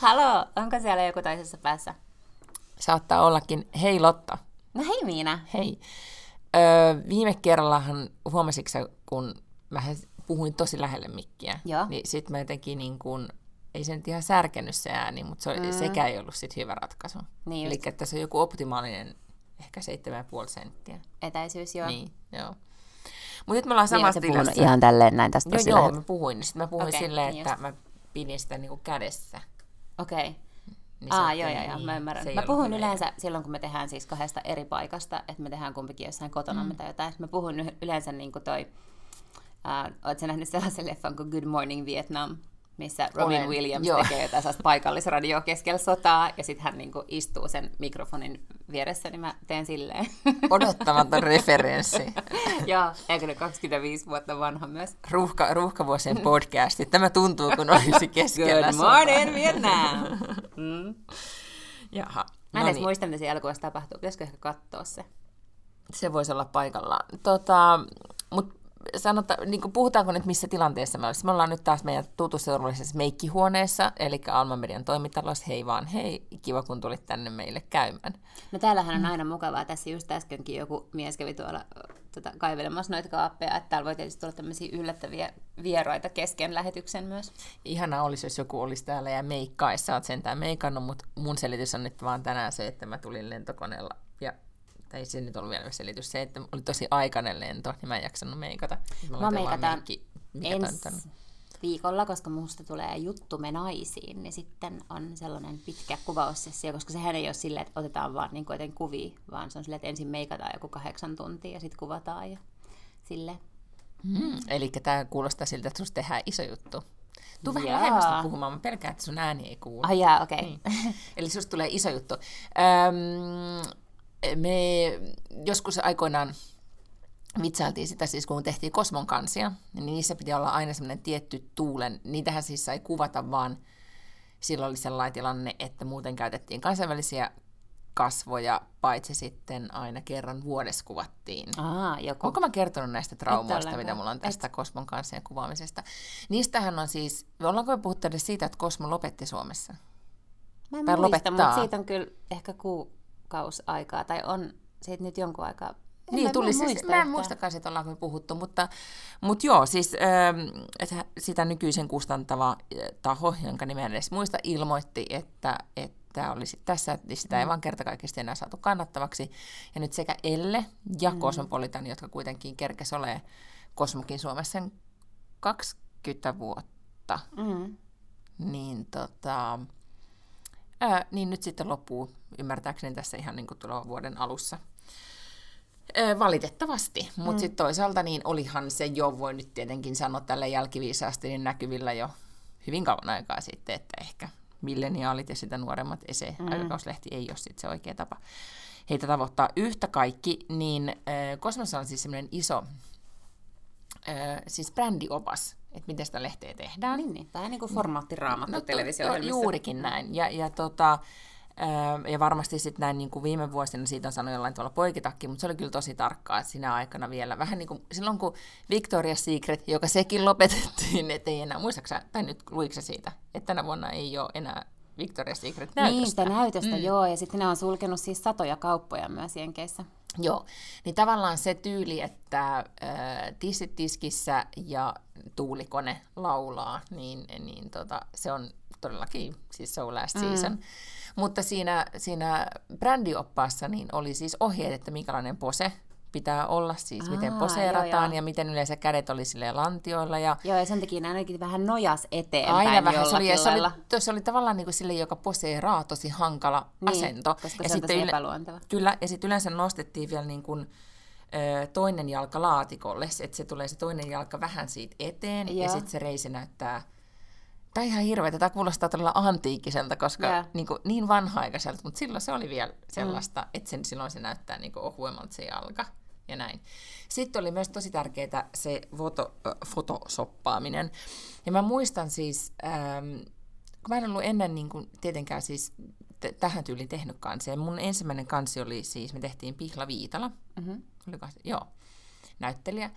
Halo, onko siellä joku toisessa päässä? Saattaa ollakin. Hei Lotta. No hei Miina. Hei. Öö, viime kerrallahan huomasitko kun mä puhuin tosi lähelle mikkiä, Joo. niin sit mä jotenkin niin kun, ei se nyt ihan särkenyt se ääni, mutta se, mm. sekään ei ollut sit hyvä ratkaisu. Niin Eli että se on joku optimaalinen, ehkä 7,5 senttiä. Etäisyys, joo. Niin, joo. Mutta nyt me ollaan Niin, samassa puhunut tilassa. ihan tälleen näin tästä Joo, tosi joo, mä puhuin. Sitten mä puhuin Okei, silleen, niin että just. mä pidin sitä niinku kädessä. Okei. Okay. Niin Aa, joo, joo, joo, niin, mä ymmärrän. Mä puhun yleensä silloin, kun me tehdään siis kahdesta eri paikasta, että me tehdään kumpikin jossain kotona mm. tai jotain. Mä puhun yleensä niin kuin toi, uh, ootko nähnyt sellaisen leffan kuin Good Morning Vietnam, missä Robin Olen, Williams joo. tekee jotain paikallisradioa keskellä sotaa, ja sitten hän niin kuin istuu sen mikrofonin vieressä, niin mä teen silleen. Odottamaton referenssi. Joo, eikö ne 25 vuotta vanha myös? Ruuhka, ruuhkavuosien podcasti. Tämä tuntuu, kun olisi keskellä Good morning Vietnam! Mm. Jaha. Mä en no edes niin, muista, mitä siinä elokuvassa tapahtuu. Pitäisikö ehkä katsoa se? se voisi olla paikallaan. Tota, mut sanota, niin kuin puhutaanko nyt missä tilanteessa me ollaan? Me ollaan nyt taas meidän tutussa turvallisessa meikkihuoneessa, eli Alma Median toimitalossa. Hei vaan, hei, kiva kun tulit tänne meille käymään. No täällähän on aina mukavaa. Tässä just äskenkin joku mies kävi tuolla tota, kaivelemassa noita kaappeja, että täällä voi tietysti tulla tämmöisiä yllättäviä vieraita kesken lähetyksen myös. Ihana olisi, jos joku olisi täällä ja meikkaisi. Sä oot sentään meikannut, mutta mun selitys on nyt vaan tänään se, että mä tulin lentokoneella tai se nyt ollut vielä selitys, se, että oli tosi aikainen lento, niin mä en jaksanut meikata. Mä, Mä meikataan meikki- ensi on? viikolla, koska musta tulee juttu me naisiin, niin sitten on sellainen pitkä kuvaussessio, koska sehän ei ole silleen, että otetaan vaan niin joten kuvia, vaan se on silleen, että ensin meikataan joku kahdeksan tuntia ja sitten kuvataan ja silleen. Mm, eli tämä kuulostaa siltä, että susta tehdään iso juttu. Tuu vähän lähemmästä puhumaan, mä pelkään, että sun ääni ei kuulu. Jaa, okei. Okay. Niin. Eli susta tulee iso juttu. Öm, me joskus aikoinaan vitsailtiin sitä siis, kun tehtiin Kosmon kansia, niin niissä piti olla aina semmoinen tietty tuulen. Niitähän siis sai kuvata, vaan silloin oli sellainen tilanne, että muuten käytettiin kansainvälisiä kasvoja, paitsi sitten aina kerran vuodessa kuvattiin. Aa, joku. Onko mä kertonut näistä traumoista, ollenkaan. mitä mulla on tästä Kosmon kanssien kuvaamisesta? Niistähän on siis, ollaanko me puhuttu edes siitä, että Kosmo lopetti Suomessa? Mä en Tai muista, lopettaa. mutta siitä on kyllä ehkä kuukaus aikaa, tai on siitä nyt jonkun aikaa. En niin, mä tuli siis, muista mä en muistakaan, että ollaanko me puhuttu, mutta, mutta joo, siis että sitä nykyisen kustantava äh, taho, jonka nimeä en edes muista, ilmoitti, että, että olisi tässä, että sitä Mm. ei vaan kertakaikkisesti enää saatu kannattavaksi. Ja nyt sekä Elle ja mm. Cosmopolitan, jotka kuitenkin kerkes ole Kosmokin Suomessa sen 20 vuotta, Mm. niin, tota, ää, niin nyt sitten loppuu ymmärtääkseni tässä ihan niin kuin tulevan vuoden alussa. Ää, valitettavasti, mutta mm. sitten toisaalta niin olihan se jo, voi nyt tietenkin sanoa tälle jälkiviisaasti, niin näkyvillä jo hyvin kauan aikaa sitten, että ehkä milleniaalit ja sitä nuoremmat ese mm. aikakauslehti ei ole sitten se oikea tapa heitä tavoittaa yhtä kaikki, niin äh, Kosmossa on siis semmoinen iso äh, siis brändiopas, että miten sitä lehteä tehdään. Niin, niin. Tämä on niin kuin formaattiraamattu no, televisio-ohjelmissa. Juurikin näin. Ja, ja, tota, ja varmasti sitten näin niin kuin viime vuosina siitä on sanonut jollain tuolla poikitakki, mutta se oli kyllä tosi tarkkaa, että siinä aikana vielä vähän niin kuin silloin kun Victoria's Secret, joka sekin lopetettiin, että ei enää, muistaaksä, tai nyt luiko sä siitä, että tänä vuonna ei ole enää Victoria's Secret näytöstä. Niin, sitä näytöstä, mm. joo. Ja sitten ne on sulkenut siis satoja kauppoja myös Jenkeissä. Joo, niin tavallaan se tyyli, että äh, tissit tiskissä ja tuulikone laulaa, niin, niin tota, se on todellakin siis So Last mm. Season. Mutta siinä, siinä brändioppaassa niin oli siis ohjeet, että minkälainen pose pitää olla, siis Aa, miten joo, poseerataan joo. ja miten yleensä kädet oli silleen lantioilla. Ja Joo, ja sen takia ainakin vähän nojas eteenpäin aina vähän, se oli, ja se oli, se oli tavallaan niin kuin sille, joka poseeraa, tosi hankala Niin, asento. koska ja se on tosi yle-. Kyllä, ja sitten yleensä nostettiin vielä niin kuin, ö, toinen jalka laatikolle, että se tulee se toinen jalka vähän siitä eteen, ja Joo. sitten se reisi näyttää Tämä on ihan hirveätä. Tämä kuulostaa todella antiikkiselta, koska Joo. niin, kuin, niin vanha-aikaiselta, mutta silloin se oli vielä sellaista, mm. että sen, silloin se näyttää niin kuin ohuemmalta se jalka ja näin. Sitten oli myös tosi tärkeää se foto, äh, fotosoppaaminen. Ja mä muistan siis, ähm, kun mä en ollut ennen niin kuin, tietenkään siis t- tähän tyyliin tehnyt kansia. Mun ensimmäinen kansi oli siis, me tehtiin Pihla Viitala, Mm-hmm. oliko se, joo, näyttelijä.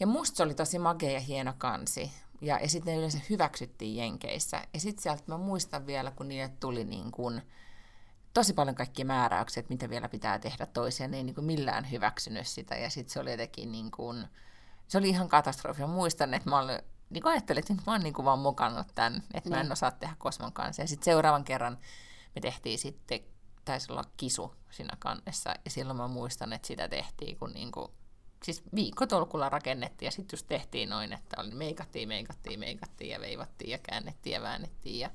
Ja musta se oli tosi magea ja hieno kansi. Ja, ja sitten ne yleensä hyväksyttiin Jenkeissä. Ja sitten sieltä mä muistan vielä, kun niille tuli niin kuin tosi paljon kaikki määräykset, mitä vielä pitää tehdä toisia. Ne ei niin kuin millään hyväksynyt sitä. Ja sitten se oli jotenkin niin kuin, se oli ihan katastrofi. Mä muistan, että mä olin, niin kuin ajattelin, että nyt mä oon niin kuin vaan mokannut tämän, että mä en Niin. osaa tehdä Kosmon kanssa. Ja sitten seuraavan kerran me tehtiin sitten, taisi olla kisu siinä kannessa. Ja silloin mä muistan, että sitä tehtiin, kun niin kuin, siis viikkotolkulla rakennettiin ja sitten just tehtiin noin, että oli meikattiin, meikattiin, meikattiin ja veivattiin ja käännettiin ja väännettiin. Ja,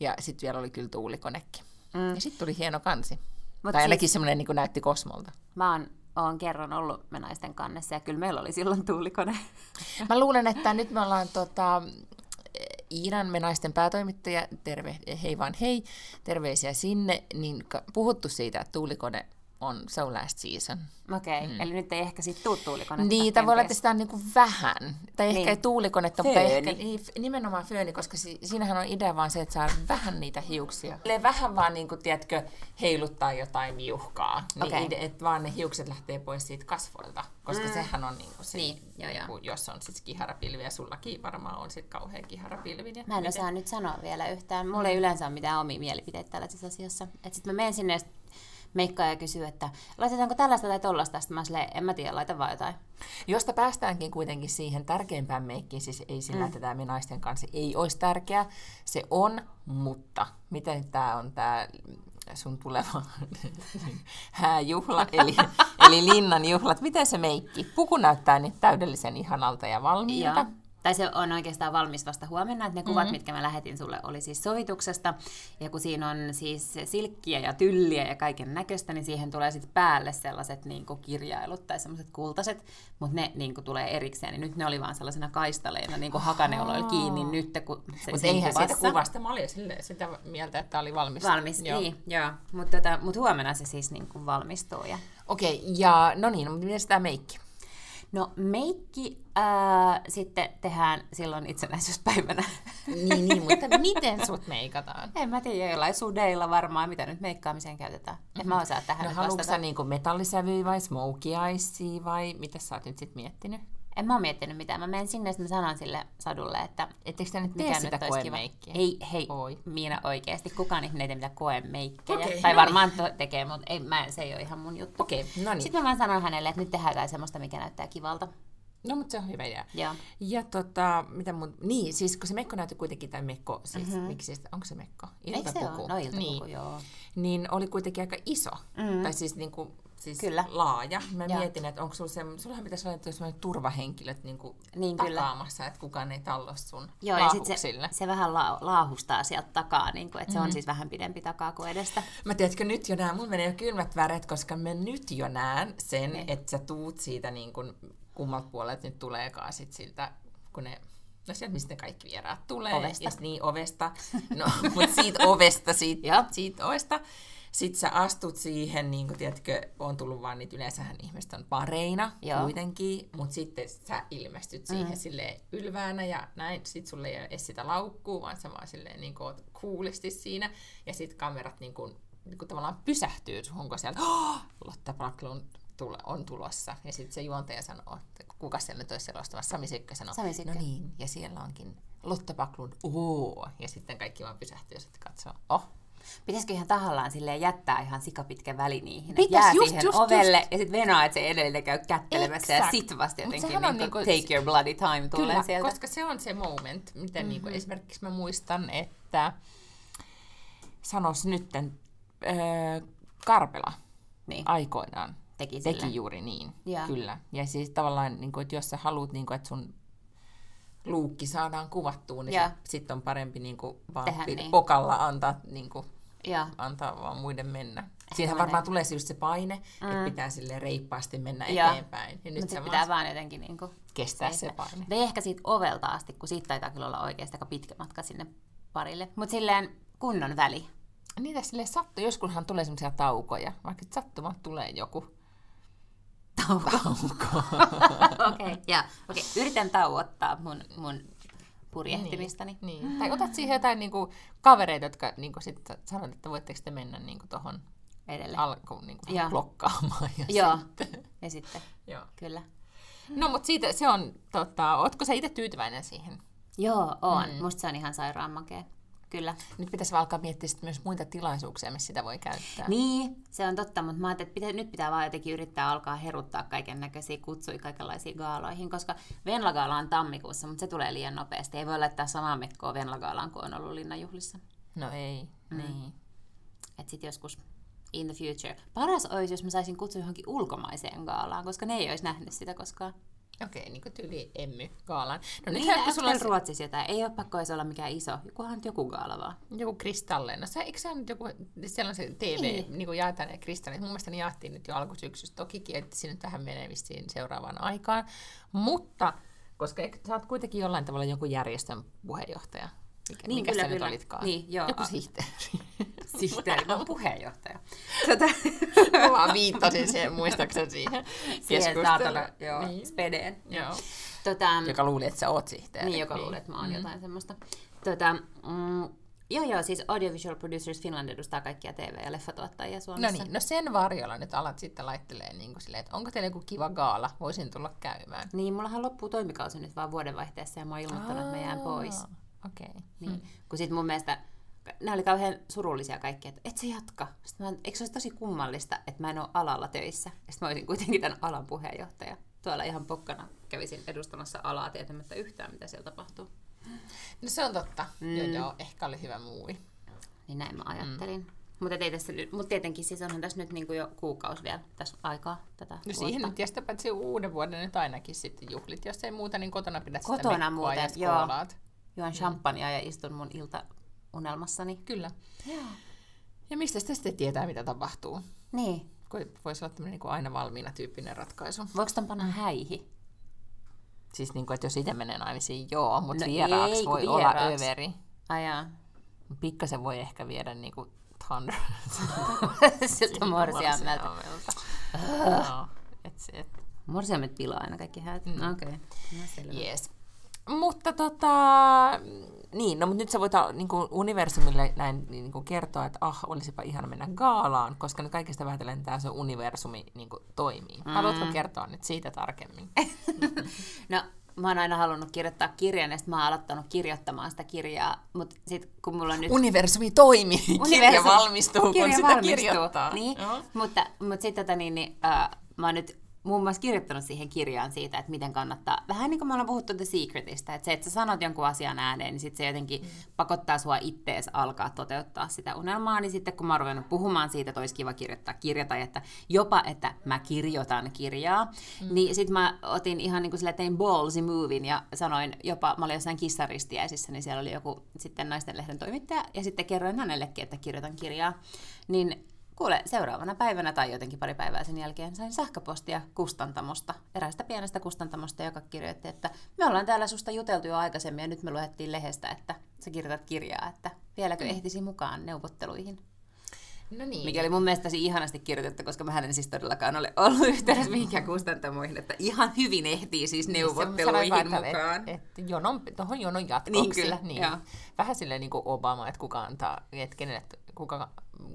ja sitten vielä oli kyllä tuulikonekin. Mm. Ja sitten tuli hieno kansi. Mut tai ainakin siis- semmoinen niin kuin näytti Kosmolta. Mä oon, oon kerran ollut me naisten kannessa ja kyllä meillä oli silloin tuulikone. Mä luulen, että nyt me ollaan tota, Iidan, me naisten päätoimittaja, terve, hei vaan hei, terveisiä sinne, niin puhuttu siitä, että tuulikone on so last season. Okei, okay. mm. eli nyt ei ehkä sit tuu tuulikonetta. Niitä voi olla, että sitä on niinku vähän. Tai ehkä Niin. ei tuulikonetta, mutta Fööni. ehkä niin, nimenomaan fööni, koska si- siinähän on idea vaan se, että saa vähän niitä hiuksia. Silleen vähän vaan, niinku, tiedätkö, heiluttaa jotain viuhkaa. Niin Okei. ide- että vaan ne hiukset lähtee pois siitä kasvoilta. Koska mm. sehän on niinku se, Niin, joo, joo. jos on siis kiharapilvi, ja sullakin varmaan on sit kauhean kiharapilvi. niin Mä en miten- osaa nyt sanoa vielä yhtään. Mulla ei yleensä ole mitään omia mielipiteitä tällaisessa asiassa. Että sit mä menen sinne ja sit meikkaan ja kysyy, että laitetaanko tällaista tai tollasta. Sitten mä silleen, en mä tiedä, laita vaan jotain. Josta päästäänkin kuitenkin siihen tärkeimpään meikkiin, siis ei sillä, mm. että tämä naisten kanssa ei olisi tärkeä. Se on, mutta miten tämä on tämä sun tuleva hääjuhla, eli, eli linnan juhlat. Miten se meikki? Puku näyttää nyt täydellisen ihanalta ja valmiilta. Joo. Tai se on oikeastaan valmis vasta huomenna, että ne kuvat, mm-hmm. mitkä mä lähetin sulle, oli siis sovituksesta. Ja kun siinä on siis silkkiä ja tylliä ja kaiken näköistä, niin siihen tulee sitten päälle sellaiset niin kirjailut tai sellaiset kultaiset, mutta ne niin tulee erikseen. Niin nyt ne oli vaan sellaisena kaistaleina niin hakaneuloilla kiinni nyt, kun se Mutta eihän siitä kuvassa- kuvasta, mä olin sille, sitä mieltä, että oli valmis. Valmis, Joo. niin, joo. Mutta tota, mut huomenna se siis niin kuin valmistuu. Ja... Okei, ja no niin, mutta miten tämä meikki? No meikki ää, sitten tehdään silloin itsenäisyyspäivänä. Niin, niin, mutta miten sut meikataan? En mä tiedä, jollain sudeilla varmaan, mitä nyt meikkaamiseen käytetään. Mm-hmm. En mä osaa tähän No nyt haluatko vastata. sä niinku metallisävyä vai smokey icea vai mitä sä oot nyt sit miettinyt? En mä oo miettinyt mitään. Mä menen sinne ja mä sanon sille sadulle, että Etteikö te nyt tee sitä kiva. koemeikkiä? Ei, hei, Oi. Miina oikeasti. Kukaan ihminen ei tee mitään koemeikkejä. Okei, tai no varmaan to- tekee, mutta ei, mä, se ei ole ihan mun juttu. Okei, no niin. Sitten mä vaan sanon hänelle, että nyt tehdään jotain semmoista, mikä näyttää kivalta. No, mutta se on hyvä idea. Joo. Ja tota, mitä mun... Niin, siis kun se mekko näytti kuitenkin, tai mekko, siis, mm-hmm. miksi siis, onko se mekko? Mhm. Eikö se ole? No iltapuku, niin, joo. niin oli kuitenkin aika iso. Mm. Tai siis niinku, siis Kyllä. laaja. Mä Joo. mietin, että onko sulla se, sullahan pitäisi olla sellainen turvahenkilöt niinku Niin, kyllä. takaamassa, että kukaan ei tallos sun Joo, ja sitten se, se vähän la- laahustaa sieltä takaa, niin kuin, että mm-hmm. se on siis vähän pidempi takaa kuin edestä. Mä tiedätkö, nyt jo näen, mulla menee jo kylmät väret, koska mä nyt jo näen sen, Niin. että sä tuut siitä niin kun, kummalta puolelta nyt tuleekaan sit siltä, kun ne No sieltä, mistä ne kaikki vieraat tulee. Ovesta. Ja sit niin, ovesta. No, mutta siitä ovesta, siitä, siitä ovesta. Sitten sä astut siihen, niin kuin tiedätkö, on tullut vaan niitä, yleensähän ihmiset on pareina Joo. kuitenkin, mutta sitten sä ilmestyt siihen mm. silleen ylväänä ja näin, sit sulle ei ole edes sitä laukkuu, vaan sä vaan silleen niin kuin oot coolisti siinä, ja sitten kamerat niin kuin, niin kuin tavallaan pysähtyy suhun, kun sieltä oh, Lotta Backlund tule, on tulossa, ja sitten se juontaja sanoo, että kuka siellä nyt olisi selostamassa, Sami Sykkö sanoo, Sami Sykkö. no niin, ja siellä onkin Lotta Backlund, oo, ja sitten kaikki vaan pysähtyy ja sitten katsoo, oh, Pitäisikö ihan tahallaan silleen jättää ihan sikapitkä väli niihin? Pitäis, Jää just, siihen just, ovelle just. ja sitten venaa, että se edelleen käy kättelemässä ja Exakt. sit vasta jotenkin on niin niinku- take your bloody time tulee Kyllä, sieltä. koska se on se moment, miten mm-hmm. niin esimerkiksi mä muistan, että sanos nytten, öö, Karpela Niin, aikoinaan teki teki juuri niin, Joo. kyllä. Ja siis tavallaan, niin kuin, että jos sä haluat, niin kuin, että sun luukki saadaan kuvattua, niin sitten sit on parempi niin kuin, vaan niin. pokalla antaa, niin kuin, Joo. antaa vaan muiden mennä. Mä varmaan tulee se just se paine, mm. että pitää sille reippaasti mennä Joo. eteenpäin. Ja nyt Mutta se sit pitää vaan jotenkin niinku kestää se seistä. paine. Vei ehkä siitä ovelta asti, kun siitä taitaa kyllä olla oikeasti aika pitkä matka sinne parille. Mutta silleen kunnon väli. Niitä sille sattuu. Joskushan tulee semmoisia taukoja, vaikka sattumat tulee joku Tauko. tauko. Okei, okay, ja okay. yritän tauottaa mun, mun purjehtimistani. Niin. Tai otat siihen jotain niinku, kavereita, jotka niinku, sit sanot, että voitteko te mennä niinku, tuohon Edelleen. alkuun niinku, Joo. blokkaamaan. Ja Joo, Sitten. ja sitten, Joo. kyllä. No, mutta siitä se on, tota, ootko sä itse tyytyväinen siihen? Joo, on. Mm. Musta se on ihan sairaan makea. Kyllä. Nyt pitäisi vaan alkaa miettiä sit myös muita tilaisuuksia, missä sitä voi käyttää. Niin, se on totta, mutta mä ajattelin, että pitä, nyt pitää vaan jotenkin yrittää alkaa heruttaa kaiken näköisiä kutsuja kaikenlaisiin gaaloihin, koska Venla-gaala on tammikuussa, mutta se tulee liian nopeasti. Ei voi laittaa samaa mekkoa Venla-gaalaan, kun on ollut linnanjuhlissa. No ei, mm. niin. Et sit joskus in the future. Paras olisi, jos mä saisin kutsua johonkin ulkomaiseen gaalaan, koska ne ei olisi nähnyt sitä koskaan. Okei, niin kuin tyyli Emmy Gaalan. No Niin, niin sulla on Ruotsissa jotain. Ei ole pakko edes olla mikään iso. Jokuhan nyt joku gaala vaan. joku kristalleen. No se, eikö se ole nyt joku, siellä on se TV, niin. niin kuin jaetaan ne kristallit. Mun mielestä ne jaettiin nyt jo alkusyksystä. Tokikin, että siinä nyt vähän menee vissiin seuraavaan aikaan. Mutta, koska sä oot kuitenkin jollain tavalla joku järjestön puheenjohtaja. Mikä, Niin, mikä kyllä, sä nyt kyllä. olitkaan? Niin, joo. Joku sihteeri. Sihteeri, mä oon puheenjohtaja. Tota, Mä vaan viittasin siihen, muistaakseni siihen siihen saatana, joo, Niin. spedeen. Joo. Tota, Joka luuli, että sä oot sihteeri. niin, joka luulee, että mä oon mm. jotain semmoista. Tota, mm, joo, joo, siis Audiovisual Producers Finland edustaa kaikkia TV- ja leffatuottajia No Suomessa. niin, no sen varjolla nyt alat sitten laittelee niin kuin silleen, että onko teillä joku kiva gaala, voisin tulla käymään. Niin, mullahan loppuu toimikausi nyt vaan vuodenvaihteessa ja mä oon ilmoittanut, että mä jään pois. Okei. Okay. Niin. Kun sit mun mielestä nämä oli kauhean surullisia kaikki, että et sä jatka. Sitten mä, eikö se olisi tosi kummallista, että mä en ole alalla töissä. Sitten mä olisin kuitenkin tämän alan puheenjohtaja. Tuolla ihan pokkana kävisin edustamassa alaa tietämättä yhtään, mitä siellä tapahtuu. No se on totta. Mm. Joo, joo, ehkä oli hyvä muuvi. Niin näin mä ajattelin. Mm. Mutta, mutta tietenkin siis onhan tässä nyt niin kuin jo kuukausi vielä tässä aikaa tätä No vuotta. siihen nyt, ja sitä paitsi uuden vuoden nyt ainakin sitten juhlit. Jos ei muuta, niin kotona pidät Kotona sitä muuten, ja joo. Juon champagnea ja istun mun iltaunelmassani. Kyllä. Ja mistä sitä sitten tietää, mitä tapahtuu? Niin. Voisi olla tämmöinen niin aina valmiina tyyppinen ratkaisu. Voiko ton panna häihi? Siis niin kuin, että jos itse menee naimisiin, joo, mutta No no vieraaksi ei, voi vieraaksi. olla överi. Ajaa. Pikkasen voi ehkä viedä niin kuin thunder. Siltä morsiammelta. Et et, Morsiamet pilaa aina kaikki häät. Mm. Okei. Okay. No selvä. yes. Mutta tota, niin, no mutta nyt sä voit niin kuin universumille näin niin kuin kertoa, että ah, olisipa ihana mennä gaalaan, koska nyt kaikesta vähitellen tämä se universumi niin kuin toimii. Mm. Haluatko kertoa nyt siitä tarkemmin? No, mä oon aina halunnut kirjoittaa kirjan, ja sit mä oon aloittanut kirjoittamaan sitä kirjaa, mutta sit kun mulla on nyt... Universumi toimii, kirja valmistuu, kun kirja sitä valmistuu. kirjoittaa. Niin, Joo. mutta, mutta sitten tota, niin, niin, äh, mä oon nyt muun muassa kirjoittanut siihen kirjaan siitä, että miten kannattaa, vähän niin kuin me ollaan puhuttu The Secretista, että se, että sä sanot jonkun asian ääneen, niin sitten se jotenkin mm. pakottaa sua ittees alkaa toteuttaa sitä unelmaa, niin sitten kun mä oon ruvennut puhumaan siitä, että olisi kiva kirjoittaa kirja, tai että jopa, että mä kirjoitan kirjaa, mm. niin sitten mä otin ihan niin kuin sille, tein ballsy movin ja sanoin jopa, mä olin jossain kissaristiäisissä, niin siellä oli joku sitten naisten lehden toimittaja, ja sitten kerroin hänellekin, että kirjoitan kirjaa, niin Kuule, seuraavana päivänä tai jotenkin pari päivää sen jälkeen sain sähköpostia kustantamosta, eräästä pienestä kustantamosta, joka kirjoitti, että me ollaan täällä susta juteltu jo aikaisemmin ja nyt me luettiin lehdestä, että sä kirjoitat kirjaa, että vieläkö ehtisi mukaan neuvotteluihin. No niin. Mikä oli mun mielestä tosi ihanasti kirjoitettu, koska mä en siis todellakaan ole ollut yhteydessä mihinkään kustantamoihin, että ihan hyvin ehtii siis neuvotteluihin Sanoin vaan, mukaan. Että et jonon, tuohon jonon jatkoksi. Niin, kyllä, joo. Vähän silleen niin kuin Obama, että kuka antaa, että kenelle, kuka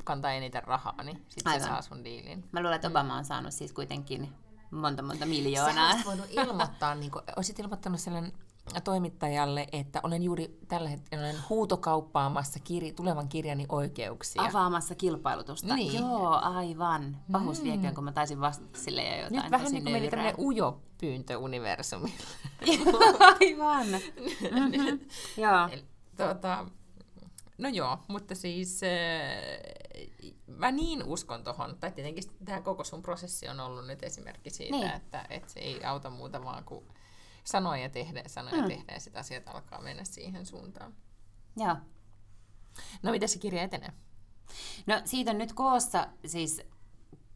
kantaa eniten rahaa, niin sitten se saa sun diilin. Mä luulen, että Obama on saanut siis kuitenkin monta monta Sä miljoonaa. olisit voinut ilmoittaa, niin kuin, olisit ilmoittanut sellainen toimittajalle, että olen juuri tällä hetkellä olen huutokauppaamassa kir- tulevan kirjani oikeuksia. Avaamassa kilpailutusta. Niin. Joo, aivan. Pahus mm. vieköön, kun mä taisin vastata sille jo jotain Nyt vähän niin kuin meni tämmöinen ujo pyyntö universumille. Aivan. Mm-hmm. Joo. Eli, tuota, no joo, mutta siis äh, mä niin uskon tohon, tai tietenkin tämä koko sun prosessi on ollut nyt esimerkki siitä, Niin. että, että se ei auta muuta vaan kuin sanoa ja tehdä, sanoa ja Mm. tehdä, ja sitten asiat alkaa mennä siihen suuntaan. Joo. No miten se kirja etenee? No siitä on nyt koossa siis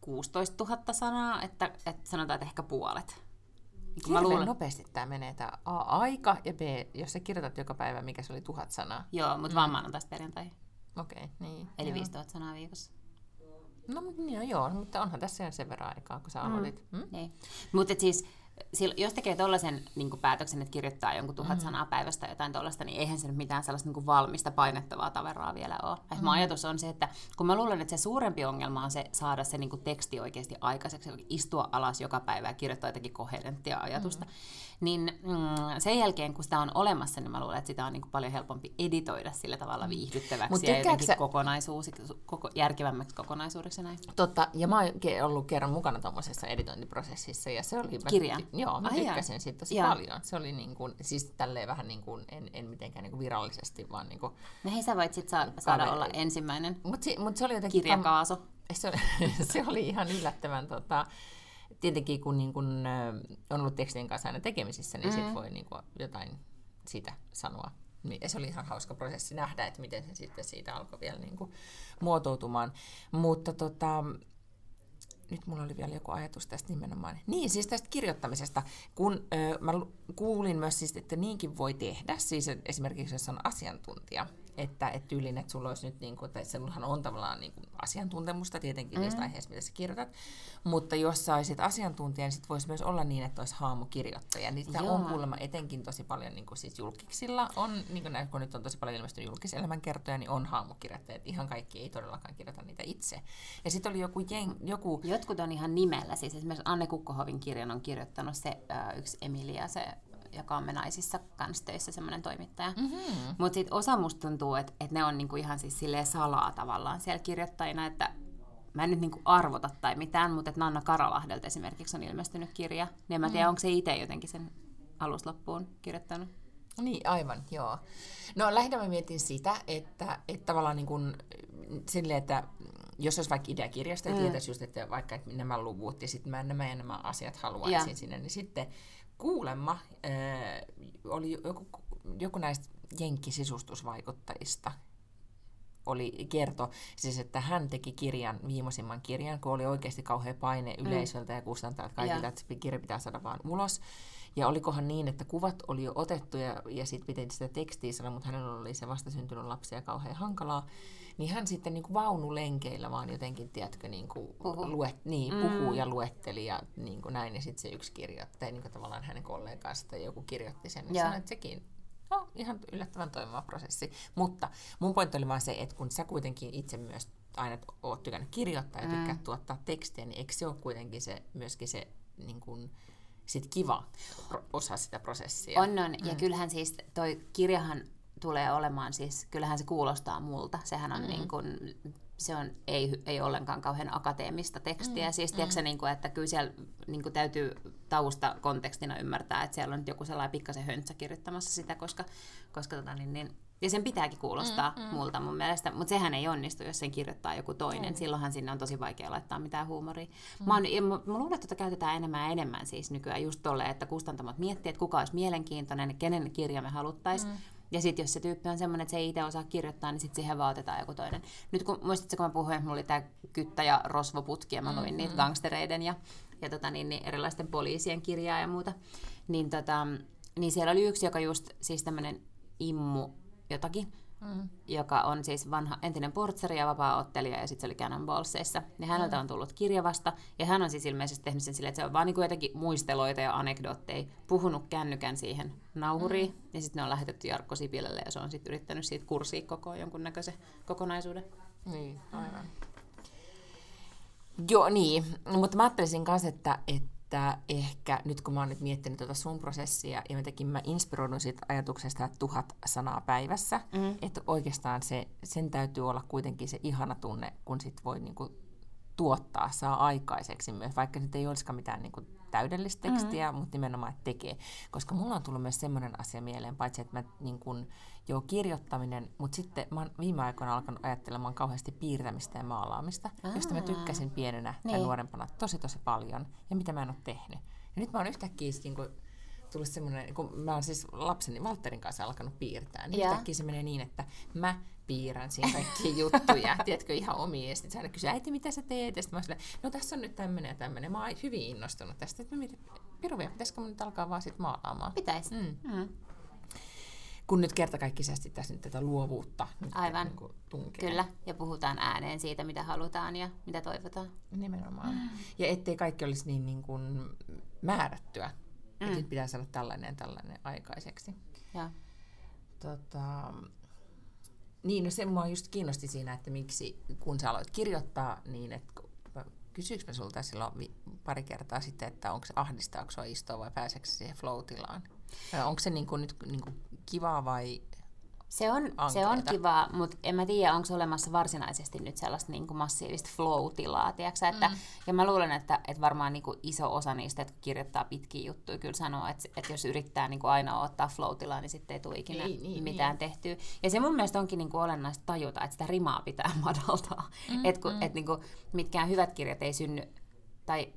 16 000 sanaa, että, että sanotaan, että ehkä puolet. Kun mä luulen... nopeasti tämä menee tämä A, aika, ja B, jos sä kirjoitat joka päivä, mikä se oli tuhat sanaa. Joo, mutta mm. vaan maanantaista perjantai. Okei, okay, niin. Eli joo. 5000 sanaa viikossa. No niin, joo, mutta onhan tässä sen verran aikaa, kun sä aloitit. Mm. Mm? Niin. Mutta siis jos tekee tuollaisen niin päätöksen, että kirjoittaa jonkun tuhat mm. sanaa päivästä jotain tuollaista, niin eihän se nyt mitään sellaista niin valmista painettavaa taveraa vielä ole. Mm. Mun ajatus on se, että kun mä luulen, että se suurempi ongelma on se saada se niin teksti oikeasti aikaiseksi, istua alas joka päivä ja kirjoittaa jotenkin koherenttia ajatusta, mm niin mm, sen jälkeen, kun sitä on olemassa, niin mä luulen, että sitä on niin kuin paljon helpompi editoida sillä tavalla viihdyttäväksi Mut ja jotenkin sä... kokonaisuus, koko, järkevämmäksi kokonaisuudeksi näin. Totta, ja mä oon ollut kerran mukana tuommoisessa editointiprosessissa, ja se oli... Kirja? Mä, joo, mä tykkäsin siitä tosi joo. paljon. Se oli niin kuin, siis tälleen vähän niin kuin, en, en mitenkään niin kuin virallisesti, vaan niin kuin... No hei, sä voit sit saada, saada olla ensimmäinen Mutta mut se oli jotenkin... Kirjakaaso. Se, se oli ihan yllättävän tota, tietenkin kun niin kun, on ollut tekstien kanssa aina tekemisissä, niin mm. sit voi niin kun, jotain siitä sanoa. Niin, se oli ihan hauska prosessi nähdä, että miten se sitten siitä alkoi vielä niin kuin, muotoutumaan. Mutta tota, nyt mulla oli vielä joku ajatus tästä nimenomaan. Niin, siis tästä kirjoittamisesta, kun ö, mä kuulin myös siis, että niinkin voi tehdä, siis esimerkiksi jos on asiantuntija, että et tyylin, että sulla olisi nyt, niin kuin, tai sinullahan on tavallaan niin kuin asiantuntemusta tietenkin mm. niistä aiheista, mitä sä kirjoitat, mutta jos saisit asiantuntijan, niin sit voisi myös olla niin, että olisi haamukirjoittaja. Niitä Joo. on kuulemma etenkin tosi paljon niin kuin siis julkiksilla, on, niin kuin näin, kun nyt on tosi paljon ilmestynyt julkiselämän kertoja, niin on haamukirjoittajat. Ihan kaikki ei todellakaan kirjoita niitä itse. Ja sitten oli joku, jen, joku... Jotkut on ihan nimellä, siis esimerkiksi Anne Kukkohovin kirjan on kirjoittanut se äh, yksi Emilia, se joka on Menaisissa kanssa töissä, semmoinen toimittaja. Mm-hmm. Mutta sitten osa musta tuntuu, että et ne on niinku ihan siis salaa tavallaan siellä kirjoittajina, että mä en nyt niinku arvota tai mitään, mutta että Nanna Karalahdelta esimerkiksi on ilmestynyt kirja, niin en mä tiedä, mm. onko se itse jotenkin sen alusloppuun kirjoittanut. Niin, aivan, joo. No lähinnä mä mietin sitä, että, että tavallaan niin kuin, silleen, että jos olisi vaikka ideakirjasta ja mm. tietäisi just, että vaikka että nämä luvut ja sitten mä nämä ja nämä asiat haluaisin ja. sinne, niin sitten kuulemma äh, oli joku, joku näistä jenkkisisustusvaikuttajista oli kerto, siis että hän teki kirjan, viimeisimman kirjan, kun oli oikeasti kauhean paine mm. yleisöltä mm. ja kustantajat kaikilta, että kirja pitää saada vaan ulos. Ja olikohan niin, että kuvat oli jo otettu ja, ja sitten piti sitä tekstiä sanoa, mutta hänellä oli se vastasyntynyt lapsi ja kauhean hankalaa niin hän sitten niin kuin vaunulenkeillä vaan jotenkin, tiedätkö, niin kuin puhu. Luet, niin, puhuu mm. ja luetteli ja niin kuin näin. Ja sitten se yksi kirjoittaja, niin kuin tavallaan hänen kollegansa tai joku kirjoitti sen, niin sanoi, että sekin no, ihan yllättävän toimiva prosessi. Mutta mun pointti oli vaan se, että kun sä kuitenkin itse myös aina oot tykännyt kirjoittaa ja tykkäät mm. tuottaa tekstiä, niin eikö se ole kuitenkin se, myöskin se niin kuin, sit kiva osa sitä prosessia? On, on. Mm. Ja kyllähän siis toi kirjahan tulee olemaan siis, kyllähän se kuulostaa multa. Sehän on mm. niin kuin, se on, ei, ei ollenkaan kauhean akateemista tekstiä. Mm. Siis mm. tiedätkö, niin kuin, että kyllä siellä niin kuin täytyy tausta kontekstina ymmärtää, että siellä on nyt joku sellainen pikkasen höntsä kirjoittamassa sitä, koska, koska tota, niin, niin, ja sen pitääkin kuulostaa mm, mm. multa mun mielestä, mutta sehän ei onnistu, jos sen kirjoittaa joku toinen. Mm. Silloinhan sinne on tosi vaikea laittaa mitään huumoria. Mm. Mä, ja mä, mä luulen, että tätä käytetään enemmän ja enemmän siis nykyään just tolleen, että kustantamot miettii, että kuka olisi mielenkiintoinen, kenen kirja me haluttaisiin. Mm. Ja sitten jos se tyyppi on semmoinen, että se ei itse osaa kirjoittaa, niin sitten siihen vaan otetaan joku toinen. Nyt kun muistatko, kun mä puhuin, että mulla oli tämä kyttä ja rosvoputki ja mä luin mm-hmm. niitä gangstereiden ja, ja tota, niin, niin erilaisten poliisien kirjaa ja muuta, niin, tota, niin siellä oli yksi, joka just siis tämmöinen immu jotakin, mm. joka on siis vanha entinen portsari ja vapaa-ottelija, ja sitten se oli Cannonballseissa. Ja häneltä mm. on tullut kirja vasta, ja hän on siis ilmeisesti tehnyt sen silleen, että se on vaan niin jotenkin muisteloita ja anekdootteja, puhunut kännykän siihen nauhuriin, mm. ja sitten ne on lähetetty Jarkko Sipilälle, ja se on sitten yrittänyt siitä kurssia koko jonkunnäköisen kokonaisuuden. Niin, aivan. Joo, niin. Mutta mä ajattelisin myös, että, että että ehkä nyt kun mä oon nyt miettinyt tuota sun prosessia ja jotenkin mä inspiroidun siitä ajatuksesta, että tuhat sanaa päivässä, mm. että oikeastaan se, sen täytyy olla kuitenkin se ihana tunne, kun sit voi niinku tuottaa, saa aikaiseksi myös, vaikka nyt ei olisikaan mitään niinku täydellistä tekstiä, mm-hmm. mutta nimenomaan, että tekee. Koska mulla on tullut myös semmoinen asia mieleen, paitsi että mä niin kun, joo, kirjoittaminen, mutta sitten mä oon viime aikoina alkanut ajattelemaan kauheasti piirtämistä ja maalaamista, Aa. josta mä tykkäsin pienenä niin. tai nuorempana tosi tosi paljon, ja mitä mä en ole tehnyt. Ja nyt mä oon yhtäkkiä niin kun, tullut semmoinen, kun mä oon siis lapseni Valtterin kanssa alkanut piirtää, niin Joo. yhtäkkiä se menee niin, että mä piirrän siinä kaikkia juttuja, tiedätkö, ihan omia, ja sitten aina kysyy, äiti, mitä sä teet? Ja sitten mä oon silleen, no tässä on nyt tämmöinen ja tämmöinen. Mä oon hyvin innostunut tästä, että mä mietin, Piru vielä, pitäisikö mun nyt alkaa vaan sit maalaamaan? Pitäisi. Mm. Mm. Kun nyt kertakaikkisesti tässä nyt tätä luovuutta nyt Aivan. Niin tunkee. Kyllä, ja puhutaan ääneen siitä, mitä halutaan ja mitä toivotaan. Nimenomaan. Ja ettei kaikki olisi niin, niin kuin määrättyä. Mm. Mm. Että nyt pitää saada tällainen ja tällainen aikaiseksi. Joo. Tota, niin, no se mua just kiinnosti siinä, että miksi kun sä aloit kirjoittaa, niin että kysyykö mä sulta silloin pari kertaa sitten, että onko se ahdistaako sua istua vai pääseekö siihen flow-tilaan? Onko se niin kuin nyt niin kuin kivaa vai Se on, se on kiva, mutta en mä tiedä, onko olemassa varsinaisesti nyt sellaista niin kuin massiivista flow-tilaa, tiedätkö, että, mm. ja mä luulen, että, että varmaan niin kuin iso osa niistä, että kun kirjoittaa pitkiä juttuja, kyllä sanoo, että, että jos yrittää niin kuin aina ottaa flow-tilaa, niin sitten ei tule ikinä Niin, niin, mitään tehtyä. Ja se mun mielestä onkin niin kuin olennaista tajuta, että sitä rimaa pitää madaltaa. Mm, että mm. et niin kuin, mitkään hyvät kirjat ei synny, tai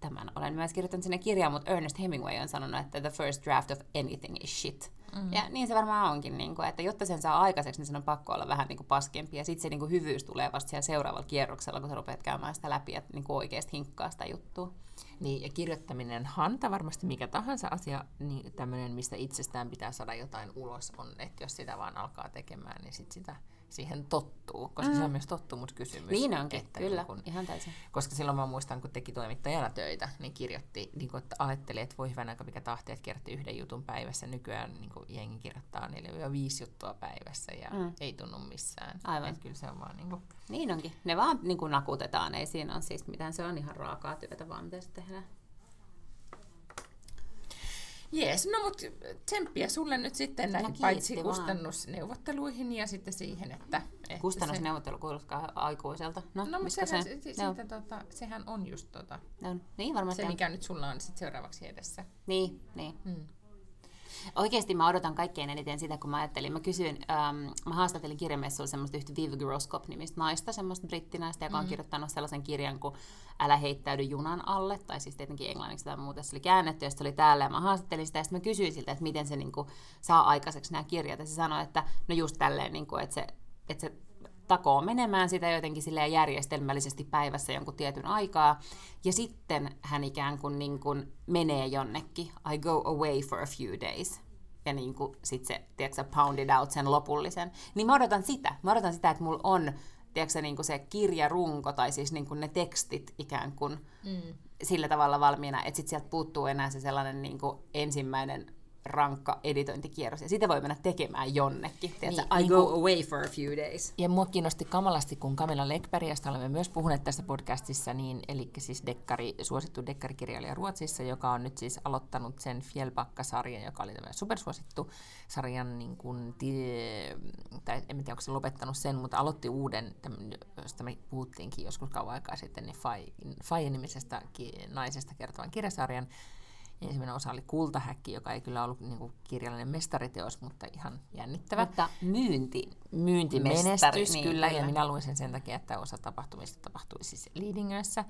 tämän olen myös kirjoittanut sinne kirjaan, mutta Ernest Hemingway on sanonut, että the first draft of anything is shit. Mm. Ja niin se varmaan onkin, niin kuin, että jotta sen saa aikaiseksi, niin sen on pakko olla vähän niin kuin paskempi. Ja sitten se niin kuin hyvyys tulee vasta siellä seuraavalla kierroksella, kun sä rupeat käymään sitä läpi ja niin kuin oikeasti hinkkaa sitä juttua. Niin, ja kirjoittaminen hanta varmasti mikä tahansa asia, niin tämmöinen, mistä itsestään pitää saada jotain ulos, on, että jos sitä vaan alkaa tekemään, niin sit sitä siihen tottuu, koska mm. se on myös tottumuskysymys. Niin onkin, että kyllä, niin kun, ihan täysin. koska silloin mä muistan, kun teki toimittajana töitä, niin kirjoitti, niin kun, että ajatteli, että voi hyvän aika mikä tahti, että kirjoitti yhden jutun päivässä. Nykyään niin kun jengi kirjoittaa 4-5 juttua päivässä ja mm. ei tunnu missään. Aivan. Et kyllä se on vaan niin kuin, Niin onkin. Ne vaan niin kuin nakutetaan, ei siinä ole siis mitään. Se on ihan raakaa työtä vaan, mitä se tehdään. Jees, no mut tsemppiä sulle nyt sitten näihin No paitsi vaan. kustannusneuvotteluihin ja sitten siihen, että... että Kustannusneuvottelu kuulostaa aikuiselta. No, Se, no, mutta se? se, se, siitä, tota, sehän on just tota, No, niin varmasti se, on. mikä nyt sulla on sit seuraavaksi edessä. Niin, niin. Mm. Oikeasti mä odotan kaikkein eniten sitä, kun mä ajattelin, mä kysyin, ähm, mä haastattelin kirjamessuilla semmoista yhtä Viv Groskop-nimistä naista, semmoista brittinaista, joka on kirjoittanut sellaisen kirjan kuin Älä heittäydy junan alle, tai siis tietenkin englanniksi tai muuta, se oli käännetty, ja se oli täällä, ja mä haastattelin sitä, ja sitten mä kysyin siltä, että miten se niin kuin, saa aikaiseksi nämä kirjat, ja se sanoi, että no just tälleen, niin kuin, että se, että se takoo menemään sitä jotenkin silleen järjestelmällisesti päivässä jonkun tietyn aikaa. Ja sitten hän ikään kuin, niin kuin menee jonnekin. I go away for a few days. Ja niin kuin sit se, tiedätkö, pounded out sen lopullisen. Niin mä odotan sitä. Mä odotan sitä, että mulla on tiedätkö, niin kuin se kirjarunko tai siis niin kuin ne tekstit ikään kuin Mm. sillä tavalla valmiina, että sit sieltä puuttuu enää se sellainen niin kuin ensimmäinen rankka editointikierros, ja sitä voi mennä tekemään jonnekin. Tiedätkö, Niin, I niin go kuin- away for a few days. Ja mua kiinnosti kamalasti, kun Camilla Lekberg, josta olemme myös puhuneet tässä podcastissa, niin, eli siis dekkari, suosittu dekkarikirjailija Ruotsissa, joka on nyt siis aloittanut sen Fjällbacka-sarjan, joka oli tämmöinen supersuosittu sarjan, niin kuin, tie, tai en tiedä, onko se lopettanut sen, mutta aloitti uuden, tämmönen, josta me puhuttiinkin joskus kauan aikaa sitten, niin Fai, Fai-nimisestä naisesta kertovan kirjasarjan. Ensimmäinen osa oli Kultahäkki, joka ei kyllä ollut niin kuin, kirjallinen mestariteos, mutta ihan jännittävä Mutta myynti. myyntimenestys, Mestari, niin, kyllä, kyllä. ja minä luin sen sen takia, että osa tapahtumista tapahtui siis Leadingössä,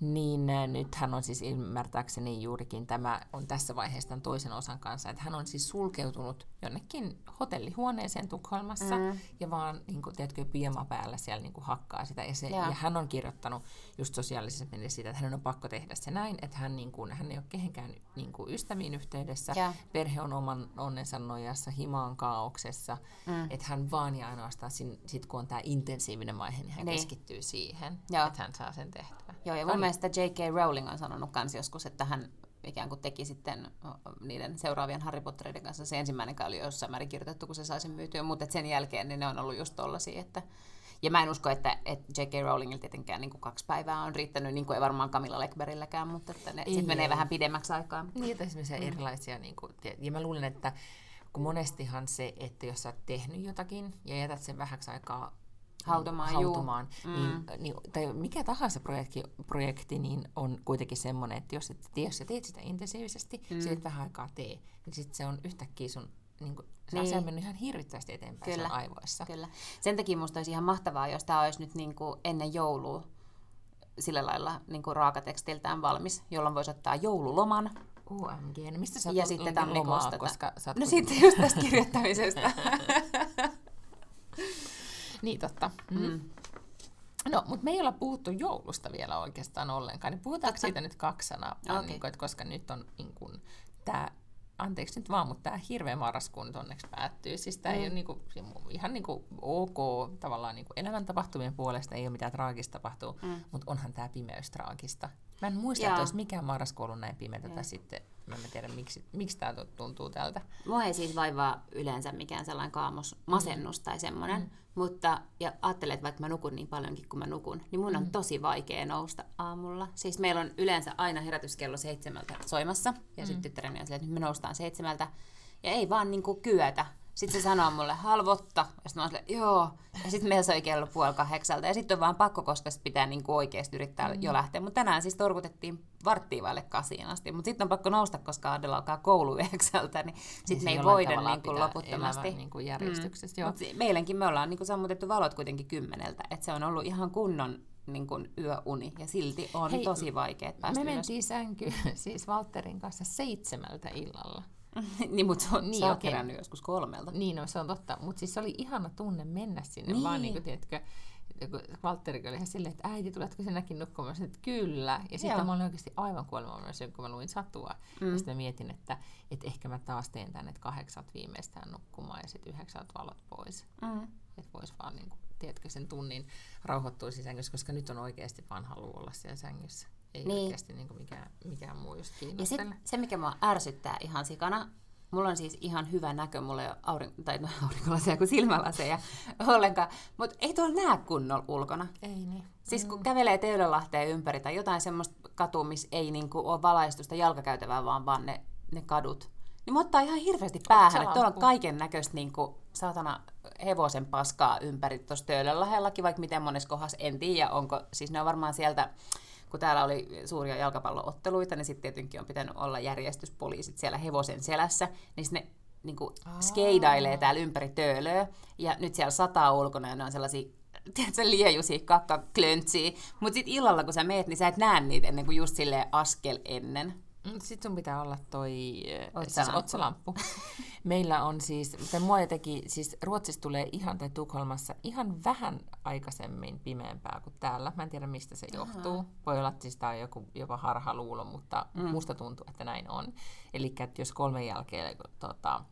niin nyt hän on siis ymmärtääkseni juurikin tämä on tässä vaiheessa tämän toisen osan kanssa, että hän on siis sulkeutunut jonnekin hotellihuoneeseen Tukholmassa mm. ja vaan, niin kuin, tiedätkö, piema päällä siellä niin kuin, hakkaa sitä. Ja, se, Joo. ja hän on kirjoittanut just sosiaalisessa siitä, että hänen on pakko tehdä se näin, että hän, niin kuin, hän ei ole kehenkään niin kuin, ystäviin yhteydessä, Joo. perhe on oman onnensa nojassa, himaan kaauksessa, mm. että hän vaan ja ainoastaan sin, sit kun on tämä intensiivinen vaihe, niin hän Niin. keskittyy siihen, Joo. että hän saa sen tehtyä. Joo, ja mun mielestä J.K. Rowling on sanonut kans joskus, että hän ikään kuin teki sitten niiden seuraavien Harry Pottereiden kanssa. Se ensimmäinen oli jossain määrin kirjoitettu, kun se sai sen myytyä, mutta sen jälkeen niin ne on ollut just tollasia, että ja mä en usko, että, että J.K. Rowlingilla tietenkään niin kuin kaksi päivää on riittänyt, niin kuin ei varmaan Camilla Lekberilläkään, mutta että ne sitten menee vähän pidemmäksi aikaa. Että esimerkiksi mm. erilaisia, niin kuin, ja mä luulen, että kun monestihan se, että jos sä oot tehnyt jotakin ja jätät sen vähäksi aikaa Hautumaan, juu. hautumaan niin, niin, tai mikä tahansa projekti, projekti niin on kuitenkin semmoinen, että jos, et, jos sä teet sitä intensiivisesti, mm. sä et vähän aikaa tee, niin sit se on yhtäkkiä sun, niin kuin, se Niin. asia on mennyt ihan hirvittävästi eteenpäin Kyllä. aivoissa. Kyllä. Sen takia musta olisi ihan mahtavaa, jos tämä olisi nyt niin kuin ennen joulua sillä lailla niin kuin raakatekstiltään valmis, jolloin voisi ottaa joululoman, OMG, niin mistä sä Ja sitten lomaa, tammikuusta ta- koska sä No sitten just tästä kirjoittamisesta. Niin totta. Mm. mm. No, mutta me ei olla puhuttu joulusta vielä oikeastaan ollenkaan. Niin puhutaanko Totta. siitä nyt kaksi sanaa? Vaan Okei. Niin kuin, että koska nyt on niin kuin, tämä, anteeksi nyt vaan, mutta tämä hirveä marraskuu nyt onneksi päättyy. Siis tämä mm. ei ole niin kuin, ihan niin kuin ok tavallaan niin kuin elämäntapahtumien puolesta, ei ole mitään traagista tapahtuu, mm. mutta onhan tämä pimeys traagista. Mä en muista, Joo. että olisi mikään marraskuu ollut näin pimeätä, tai sitten mä en tiedä, miksi, miksi tämä tuntuu tältä. Mua ei siis vaivaa yleensä mikään sellainen kaamos, masennus tai semmoinen, mm. mutta ja ajattelen, että vaikka mä nukun niin paljonkin kuin mä nukun, niin mun on Mm. tosi vaikea nousta aamulla. Siis meillä on yleensä aina herätyskello seitsemältä soimassa, ja mm. sitten tyttäreni on silleen, että nyt me noustaan seitsemältä, ja ei vaan niinku kyetä. Sitten se sanoo mulle halvotta, ja sitten mä oon silleen, joo. Ja sitten meillä soi kello puoli kahdeksalta, ja sitten on vaan pakko, koska sit pitää niinku oikeasti yrittää mm. jo lähteä. Mutta tänään siis torkutettiin varttiin vaille kasiin asti, mutta sitten on pakko nousta, koska Adela alkaa koulu yhdeksältä, niin sitten se me ei voida niinku loputtomasti. niinku järjestyksessä, joo. Mut meidänkin me ollaan niinku sammutettu valot kuitenkin kymmeneltä, että se on ollut ihan kunnon niin kuin yöuni, ja silti on Hei, tosi vaikea päästä Me mentiin sänkyyn siis Valterin kanssa seitsemältä illalla. niin, mutta sä, Niin, niin, sä oot okei. herännyt joskus kolmelta. Niin, no, se on totta. Mutta siis se oli ihana tunne mennä sinne. Niin. Vaan niin kuin, tiedätkö, Valtteri oli ihan silleen, että äiti, tuletko sinäkin nukkumaan? Että kyllä. Ja sitten mä olin oikeasti aivan kuolemaan myös, kun mä luin satua. Mm. Ja sitten mietin, että, että ehkä mä taas teen tänne, että kahdeksalta viimeistään nukkumaan ja sitten yhdeksältä valot pois. Mm. Että vois vaan, niin kuin, tiedätkö, sen tunnin rauhoittuisi sängyssä, koska nyt on oikeasti vaan halu olla siellä sängyssä. Ei niin. Niin. oikeasti niin kuin mikään, mikään muu just Ja sit, se, mikä mua ärsyttää ihan sikana, mulla on siis ihan hyvä näkö, mulla ei ole aurin, tai no, aurinkolaseja kuin silmälaseja ollenkaan, mutta ei tuolla näe kunnolla ulkona. Ei niin. Siis kun kävelee Töölönlahteen ympäri tai jotain semmoista katua, missä ei niinku ole valaistusta jalkakäytävää, vaan vaan ne, ne kadut, niin mä ottaa ihan hirveästi päähän, että tuolla on kaiken näköistä niinku, saatana hevosen paskaa ympäri tuossa Töölönlahdellakin, vaikka miten monessa kohdassa en tiedä, onko, siis ne on varmaan sieltä, kun täällä oli suuria jalkapallootteluita, niin sitten tietenkin on pitänyt olla järjestyspoliisit siellä hevosen selässä, niin ne niinku skeidailee täällä ympäri töölöä, ja nyt siellä sataa ulkona, ja ne on sellaisia tiedätkö, liejusia kakkaklöntsiä, mutta sitten illalla, kun sä meet, niin sä et näe niitä ennen kuin just silleen askel ennen. Sitten sun pitää olla toi eh, siis Otsalamppu. otsalamppu. Meillä on siis, tai mua teki, siis Ruotsissa tulee ihan, tai Tukholmassa ihan vähän aikaisemmin pimeämpää kuin täällä. Mä en tiedä, mistä se johtuu. Voi olla, että siis tää on joku jopa harhaluulo, mutta mm. musta tuntuu, että näin on. Eli jos kolmen jälkeen, tota,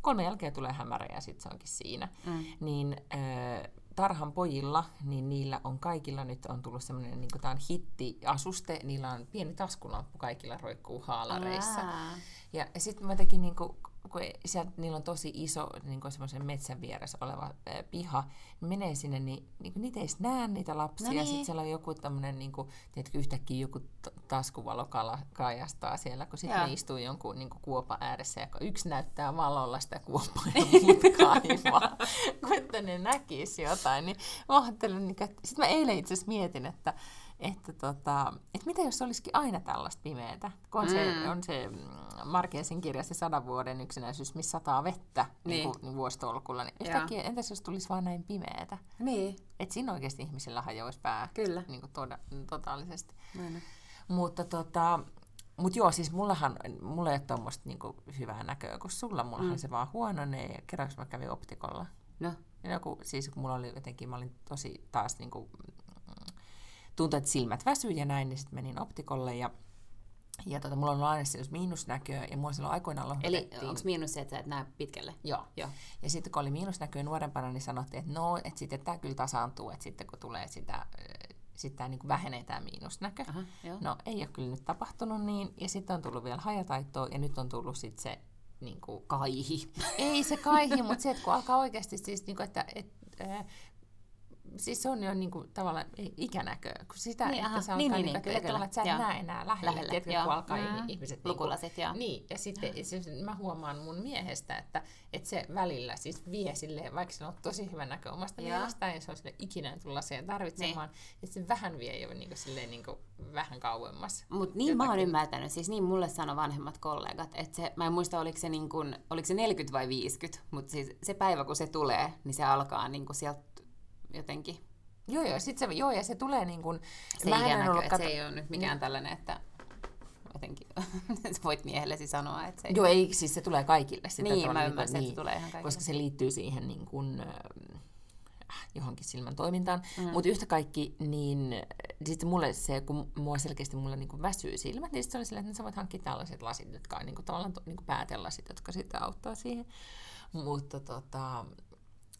kolmen jälkeen tulee hämärä ja sitten se onkin siinä, mm. niin äh, tarhan pojilla, niin niillä on kaikilla nyt on tullut semmoinen, niin tämä on hitti-asuste, niillä on pieni taskulamppu, kaikilla roikkuu haalareissa. Aa. Ja, ja sitten mä tekin, niin kuin, kun sieltä, niillä on tosi iso niin kuin semmoisen metsän vieressä oleva ää, piha, niin menee sinne, niin, niin kuin niitä ei näe niitä lapsia. No niin. sitten siellä on joku tämmöinen, niin kuin, tiedätkö, yhtäkkiä joku taskuvalo kajastaa siellä, kun sitten ne istuu jonkun niin kuin kuopan ääressä, ja kun yksi näyttää valolla sitä kuoppaa ja muut kaivaa, kun että ne näkisi jotain. Niin mä ajattelin, niin, että... Sitten mä eilen itse asiassa mietin, että että, tota, että mitä jos olisikin aina tällaista pimeätä, kun on, mm. se, on se mm, Markeesin kirja se sadan vuoden yksinäisyys, missä sataa vettä niin. Niin. Niin kuin, vuostolkulla, niin yhtäkkiä, entäs jos tulisi vaan näin pimeätä? Niin, Että siinä oikeasti ihmisillä hajoisi pää Kyllä. niin kuin toda, totaalisesti. Aina. Mutta tota, mut joo, siis mullahan, mulla ei ole tuommoista niinku hyvää näköä kuin sulla. Mullahan mm. se vaan huononee. Ja kerran mä kävin optikolla. No, Ja joku, siis kun mulla oli jotenkin, mä olin tosi taas niinku, mm, tuntui, että silmät väsyi ja näin, niin sitten menin optikolle ja ja tota, mulla on aina siis miinusnäköä, ja mua silloin aikoinaan eli lohdutettiin. onko miinus se, että sä et näe pitkälle? Joo. Joo. Ja sitten kun oli miinusnäköä nuorempana, niin sanottiin, että no, että sitten tämä kyllä tasaantuu, että sitten kun tulee sitä, sitten tämä niin vähenee tämä miinusnäkö. Aha, joo. No ei ole kyllä nyt tapahtunut niin, ja sitten on tullut vielä hajataittoa, ja nyt on tullut sitten se, niin kuin, Kaihi. ei se kaihi, mutta se, että kun alkaa oikeasti siis, niin kuin, että, et, äh, siis se on jo niin kuin, tavallaan ikänäköä, kun sitä, Niin, niin, että aha, se alkaa, niin, niin, niin, niin, että, kyllä. tavallaan, että sä et näe enää lähellä, Lähellä, tiedätkö, kun alkaa Mm. ihmiset... niin Lukulasit, joo. Niin, ja sitten se, mä huomaan mun miehestä, että, että se välillä siis vie silleen, vaikka sillä on tosi hyvä näkö omasta Joo. mielestään, ja se on sille ikinä tulla siihen tarvitsemaan, niin. että se vähän vie jo niin kuin, silleen, niin kuin, vähän kauemmas. Mutta niin mä oon ymmärtänyt, siis niin mulle sano vanhemmat kollegat, että se, mä en muista oliko se, niin kun, oliko se 40 vai 50, mutta siis se päivä kun se tulee, niin se alkaa niin sieltä jotenkin Joo, joo, sit se, joo, ja se tulee niin kuin... se en ikänäkö, ollut että se ei ole nyt mikään tällainen, että jotenkin voit miehellesi sanoa, että se ei... Joo, ei, siis se tulee kaikille. Sitä Niin, mä niin kuin- ymmärsin, että se tulee ihan kaikille. Koska se liittyy siihen niin kuin, äh, johonkin silmän toimintaan. Mm. Mutta yhtä kaikki, niin sitten mulle se, kun mua selkeästi mulle niin kuin väsyy silmät, niin se oli silleen, että sä voit hankkia tällaiset lasit, jotka on niin kuin, tavallaan to- niin kuin päätelasit, jotka sitten auttaa siihen. Mutta tota,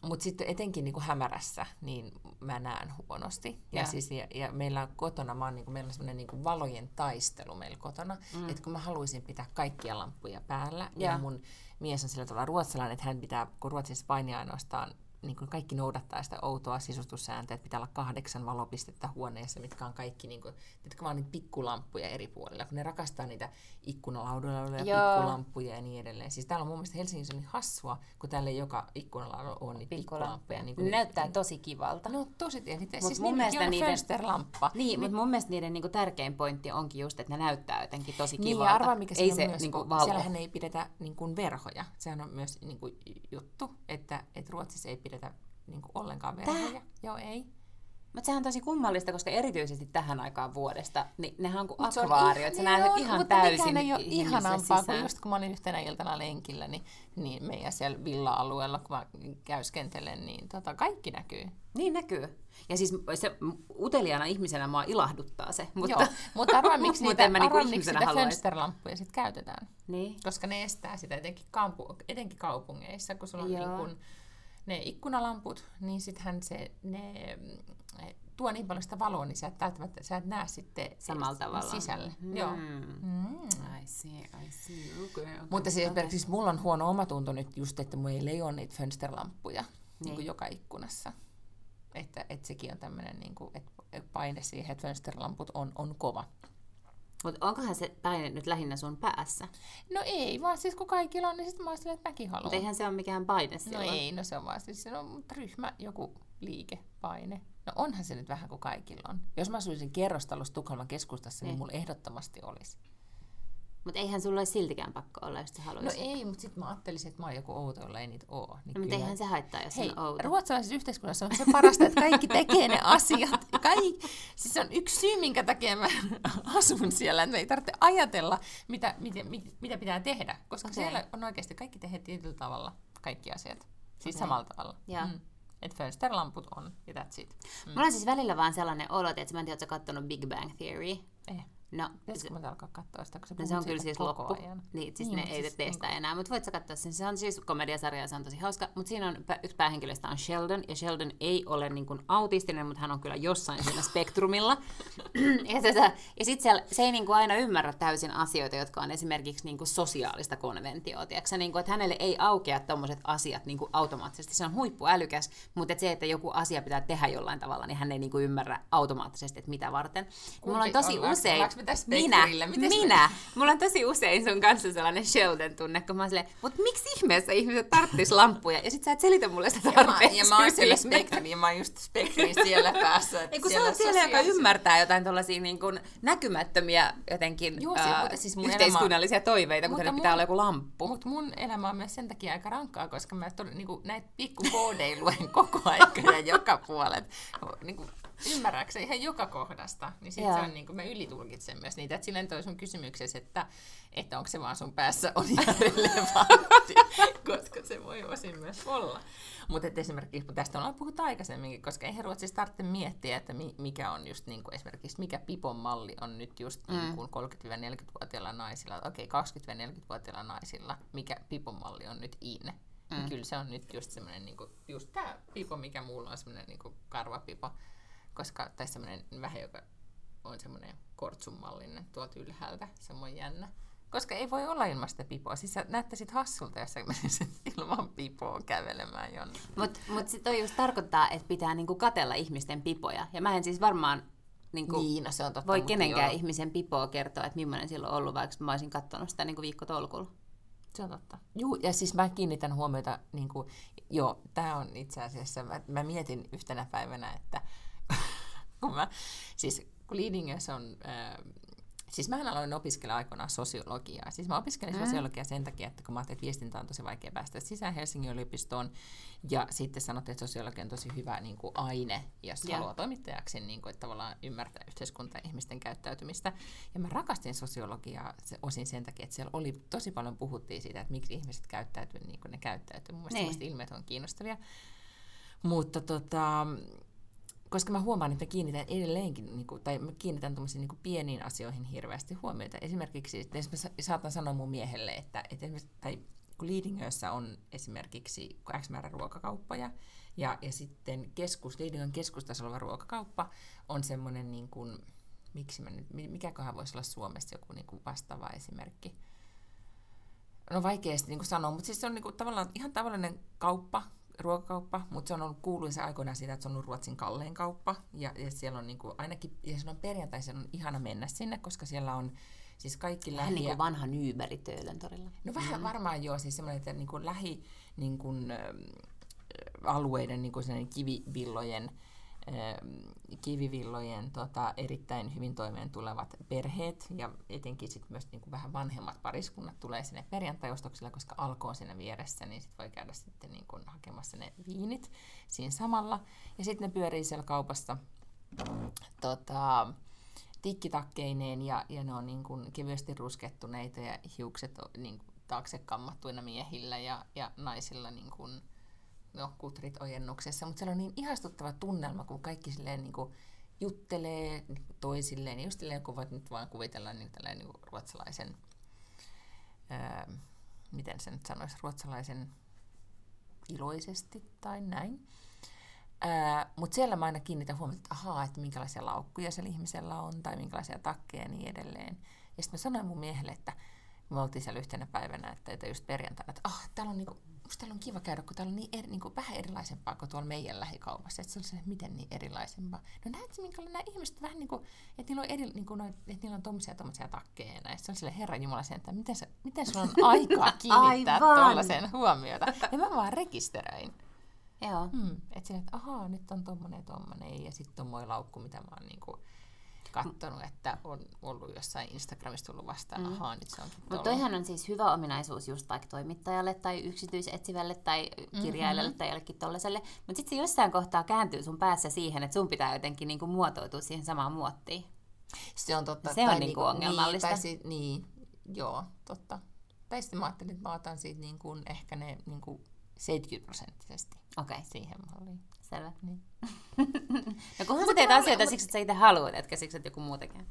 mutta sitten etenkin niin kuin hämärässä, niin mä näen huonosti. Ja, Joo. siis, ja, ja meillä on kotona, mä oon, niin kuin, meillä on semmoinen niin valojen taistelu meillä kotona, mm. että kun mä haluaisin pitää kaikkia lamppuja päällä, ja, Joo. ja mun mies on sillä tavalla ruotsalainen, että hän pitää, kun Ruotsissa painia ainoastaan, niin kuin kaikki noudattaa sitä outoa sisustussääntöä, että pitää olla kahdeksan valopistettä huoneessa, mitkä on kaikki, niin kuin, mitkä vaan niitä pikkulamppuja eri puolilla, kun ne rakastaa niitä ikkunalaudoilla olevia Joo. pikkulamppuja ja niin edelleen. Siis täällä on mun mielestä Helsingissä niin hassua, kun täällä joka ikkunalaudolla ole niitä pikkulamppuja. Niin kuin, näyttää tosi kivalta. No tosi tietysti. Mut Siis mun mielestä mielestä niiden- fönsterlamppa. Niin, mutta mun mielestä niiden niinku tärkein pointti onkin just, että ne näyttää jotenkin tosi Niin, kivalta. ja arvaa, mikä Ei se on myös, niinku kun valo. siellähän ei pidetä niin kuin verhoja. Sehän on myös niin kuin juttu, että, että Ruotsissa ei pidetä niin kuin ollenkaan verhoja. Joo, ei. Mutta sehän on tosi kummallista, koska erityisesti tähän aikaan vuodesta, niin nehän on kuin on akvaariot. Sä näet joo, ihan mutta täysin ei ole ihanampaa, kun sisään. just kun mä olin yhtenä iltana lenkillä, niin, niin meidän siellä villa-alueella, kun mä käyskentelen, niin tota, kaikki näkyy. Niin näkyy. Ja siis se uteliaana ihmisenä mua ilahduttaa se. Mutta, Joo, mutta arvaa, miksi niitä, niinku arvaa, miksi ihmisenä niitä fönsterlamppuja sit käytetään. niin. Koska ne estää sitä etenkin, kampu, etenkin kaupungeissa, kun sulla on Joo. niin kun ne ikkunalamput, niin sittenhän se, ne mm, tuo niin paljon sitä valoa, niin sä et välttämättä sä et näe sitten Samalla tavalla. sisälle. Joo. Mm. Mm. I see, I see. Okay, okay. Mutta siis esimerkiksi mulla on huono omatunto nyt just, että mulla ei ole niitä fönsterlamppuja niin. Niin. kuin joka ikkunassa. Että, että sekin on tämmöinen, niin kuin, että paine siihen, että fönsterlamput on, on kova. Mutta onkohan se paine nyt lähinnä sun päässä? No ei, vaan siis kun kaikilla on, niin sitten mä silleen, että mäkin haluan. Mutta eihän se ole mikään paine No silloin. ei, no se on vaan siis se on ryhmä, joku liike, paine. No onhan se nyt vähän kuin kaikilla on. Jos mä asuisin kerrostalossa Tukholman keskustassa, niin Niin. mulla ehdottomasti olisi. Mutta eihän sulla olisi siltikään pakko olla, jos sä No haluaisit. ei, mutta sitten mä ajattelisin, että mä oon joku outo, jolla ei niitä oo. Niin No, mutta eihän se haittaa, jos Hei, on outo. ruotsalaisessa yhteiskunnassa on se parasta, että kaikki tekee ne asiat. Kaik... Siis on yksi syy, minkä takia mä asun siellä, että ei tarvitse ajatella, mitä, mitä, mit- mitä pitää tehdä. Koska Okei. siellä on oikeasti kaikki tehdään tietyllä tavalla kaikki asiat. Siis Okei. samalla tavalla. Joo. Mm. Että fönsterlamput on, ja that's it. Mm. Mulla on siis välillä vaan sellainen olo, että mä en tiedä, ootko sä kattonut Big Bang Theory. Eh. No, Pitäisikö mä alkaa katsoa sitä, kun se, No se on kyllä siis loppu. Ajan. Niin, siis Niin, ne mut ei siis tee sitä niinku- enää, mutta voit sä katsoa sen. Se on siis komediasarja ja se on tosi hauska. Mutta siinä on yksi päähenkilöistä on Sheldon, ja Sheldon ei ole niin kuin autistinen, mutta hän on kyllä jossain siinä spektrumilla. ja tota, ja sitten se ei niin kuin aina ymmärrä täysin asioita, jotka on esimerkiksi niin kuin sosiaalista konventioa. Tiedätkö? Niin kuin, että hänelle ei aukea tommoset asiat niin kuin automaattisesti. Se on huippuälykäs, mutta et se, että joku asia pitää tehdä jollain tavalla, niin hän ei niin kuin ymmärrä automaattisesti, että mitä varten. Mulla on tosi ollaanko- usein... me tässä minä? Mites me- minä, Mulla on tosi usein sun kanssa sellainen Sheldon-tunne, kun mä oon silleen, mutta miksi ihmeessä ihmiset tarttis lamppuja? Ja sit sä et selitä mulle sitä Ja mä, tarpeeksi. ja mä oon siellä spektri, ja mä oon just spektri siellä päässä. Ei kun sä oot siellä, joka ymmärtää jotain tuollaisia niin kuin näkymättömiä jotenkin Joo, siis, mutta siis mun yhteiskunnallisia toiveita, kuten Mutta että pitää mun- olla joku lamppu. Mutta mun elämä on myös sen takia aika rankkaa, koska mä tod, niinku, näitä pikkukoodeja luen koko aika ja joka puolet. Niinku, ymmärrääkseni ihan joka kohdasta, niin sit se on, niinku, mä ylitulkitsen myös niitä. Et silleen toi sun kysymyksessä, että, että onko se vaan sun päässä on ihan relevantti, koska se voi osin myös olla. Mutta esimerkiksi, kun tästä ollaan puhuttu aikaisemminkin, koska eihän Ruotsissa tarvitse miettiä, että mi- mikä on just niinku, esimerkiksi, mikä Pipon malli on nyt just mm. niin kuin 30-40-vuotiailla naisilla, okei, 20-40-vuotiailla naisilla, mikä Pipon malli on nyt in. Mm. Niin kyllä se on nyt just semmoinen, niinku, just tämä pipo, mikä muulla on semmoinen niinku karvapipo, koska, tai semmoinen vähän, joka on semmoinen kortsun mallinen tuolta ylhäältä, semmoinen jännä. Koska ei voi olla ilman sitä pipoa. Siis sä näyttäisit hassulta, jos sä menisit ilman pipoa kävelemään jonnekin. Mutta mut se toi just tarkoittaa, että pitää niinku katella ihmisten pipoja. Ja mä en siis varmaan niinku, Niin, no se on totta. voi kenenkään joo, ihmisen pipoa kertoa, että millainen sillä on ollut, vaikka mä olisin katsonut sitä niinku viikkotolkulla. Se on totta. Juu, ja siis mä kiinnitän huomiota, niin kuin, joo, tämä on itse asiassa, mä, mä mietin yhtenä päivänä, että kun mä, siis kun Lidingössä on äh, Siis mä aloin opiskella aikoinaan sosiologiaa. Siis mä opiskelin mm. sosiologiaa sen takia, että kun mä ajattelin, että viestintä on tosi vaikea päästä sisään Helsingin yliopistoon, ja sitten sanottiin, että sosiologia on tosi hyvä niin kuin aine, jos yeah. haluaa toimittajaksi, niin kuin, että tavallaan ymmärtää yhteiskuntaa ja ihmisten käyttäytymistä. Ja mä rakastin sosiologiaa osin sen takia, että siellä oli tosi paljon puhuttiin siitä, että miksi ihmiset käyttäytyy niin kuin ne käyttäytyy. Mun mielestä niin. ilmeet on kiinnostavia. Mutta tota, koska mä huomaan, että kiinnitän edelleenkin, niin kuin, tai mä kiinnitän niin kuin pieniin asioihin hirveästi huomiota. Esimerkiksi, että esimerkiksi saatan sanoa mun miehelle, että, että tai kun Liidingössä on esimerkiksi X määrä ruokakauppoja, ja, ja sitten keskus, Liidingön keskustasolla oleva ruokakauppa on semmoinen, niin kuin, miksi mä nyt, mikäköhän voisi olla Suomessa joku niin kuin vastaava esimerkki. No vaikeasti niin kuin sanoa, mutta siis se on niin kuin, tavallaan ihan tavallinen kauppa, ruokakauppa, mutta se on ollut kuuluisa aikoinaan siitä, että se on ollut Ruotsin kallein kauppa. Ja, ja siellä on niin kuin, ainakin, ja se on perjantaisin on ihana mennä sinne, koska siellä on siis kaikki lähi... Vähän niin kuin vanha Nyberi Töölöntorilla. No vähän mm. varmaan joo, siis semmoinen, että niin kuin lähi niin kuin, alueiden niin kuin kivivillojen kivivillojen tota, erittäin hyvin toimeen tulevat perheet ja etenkin sit myös niin kuin vähän vanhemmat pariskunnat tulee sinne perjantaiostoksilla, koska alkoi siinä vieressä, niin sit voi käydä sitten niin kuin hakemassa ne viinit siinä samalla. Ja sitten ne pyörii siellä kaupassa tota, tikkitakkeineen ja, ja ne on niin kuin kevyesti ruskettuneita ja hiukset on niin kuin taakse kammattuina miehillä ja, ja naisilla niin kuin, no, kutrit ojennuksessa, mutta siellä on niin ihastuttava tunnelma, kun kaikki silleen niin kuin juttelee toisilleen, niin just silleen, kun voit nyt vaan kuvitella niin, niin kuin ruotsalaisen, ää, miten se nyt sanoisi, ruotsalaisen iloisesti tai näin. Mutta siellä mä aina kiinnitän huomiota, että ahaa, että minkälaisia laukkuja siellä ihmisellä on tai minkälaisia takkeja ja niin edelleen. Ja sitten mä sanoin mun miehelle, että me oltiin siellä yhtenä päivänä, että, että just perjantaina, että ah, täällä on niinku musta täällä on kiva käydä, kun täällä on niin, eri, niin kuin vähän erilaisempaa kuin tuolla meidän lähikaupassa. Että se on se, miten niin erilaisempaa. No näet, minkälainen nämä ihmiset vähän niin kuin, että niillä on, eri, niin kuin että niillä on tommosia tommosia takkeja ja näin. Se on sille Herran Jumala sen, että miten, se, miten sulla on aikaa kiinnittää tuollaiseen huomiota. Ja mä vaan rekisteröin. Joo. Hmm, että sinne, että ahaa, nyt on tommonen tommonen ja sitten tommoinen laukku, mitä mä oon niin kuin, katsonut, että on ollut jossain Instagramissa tullut vastaan, mm. ahaa, nyt se onkin Mutta toihan on siis hyvä ominaisuus just vaikka toimittajalle tai yksityisetsivälle tai kirjailijalle mm-hmm. tai jollekin tollaselle. Mutta sitten se jossain kohtaa kääntyy sun päässä siihen, että sun pitää jotenkin niinku muotoutua siihen samaan muottiin. Se on totta. Se on niinku, niinku ongelmallista. Niin, si- niin, joo, totta. Tai sitten mä ajattelin, että mä otan siitä niin kuin ehkä ne niin kuin 70 prosenttisesti okay. siihen malliin. Selvä. Niin. no kunhan sä teet asioita siksi, että sä itse haluat, etkä siksi, että joku muu tekee.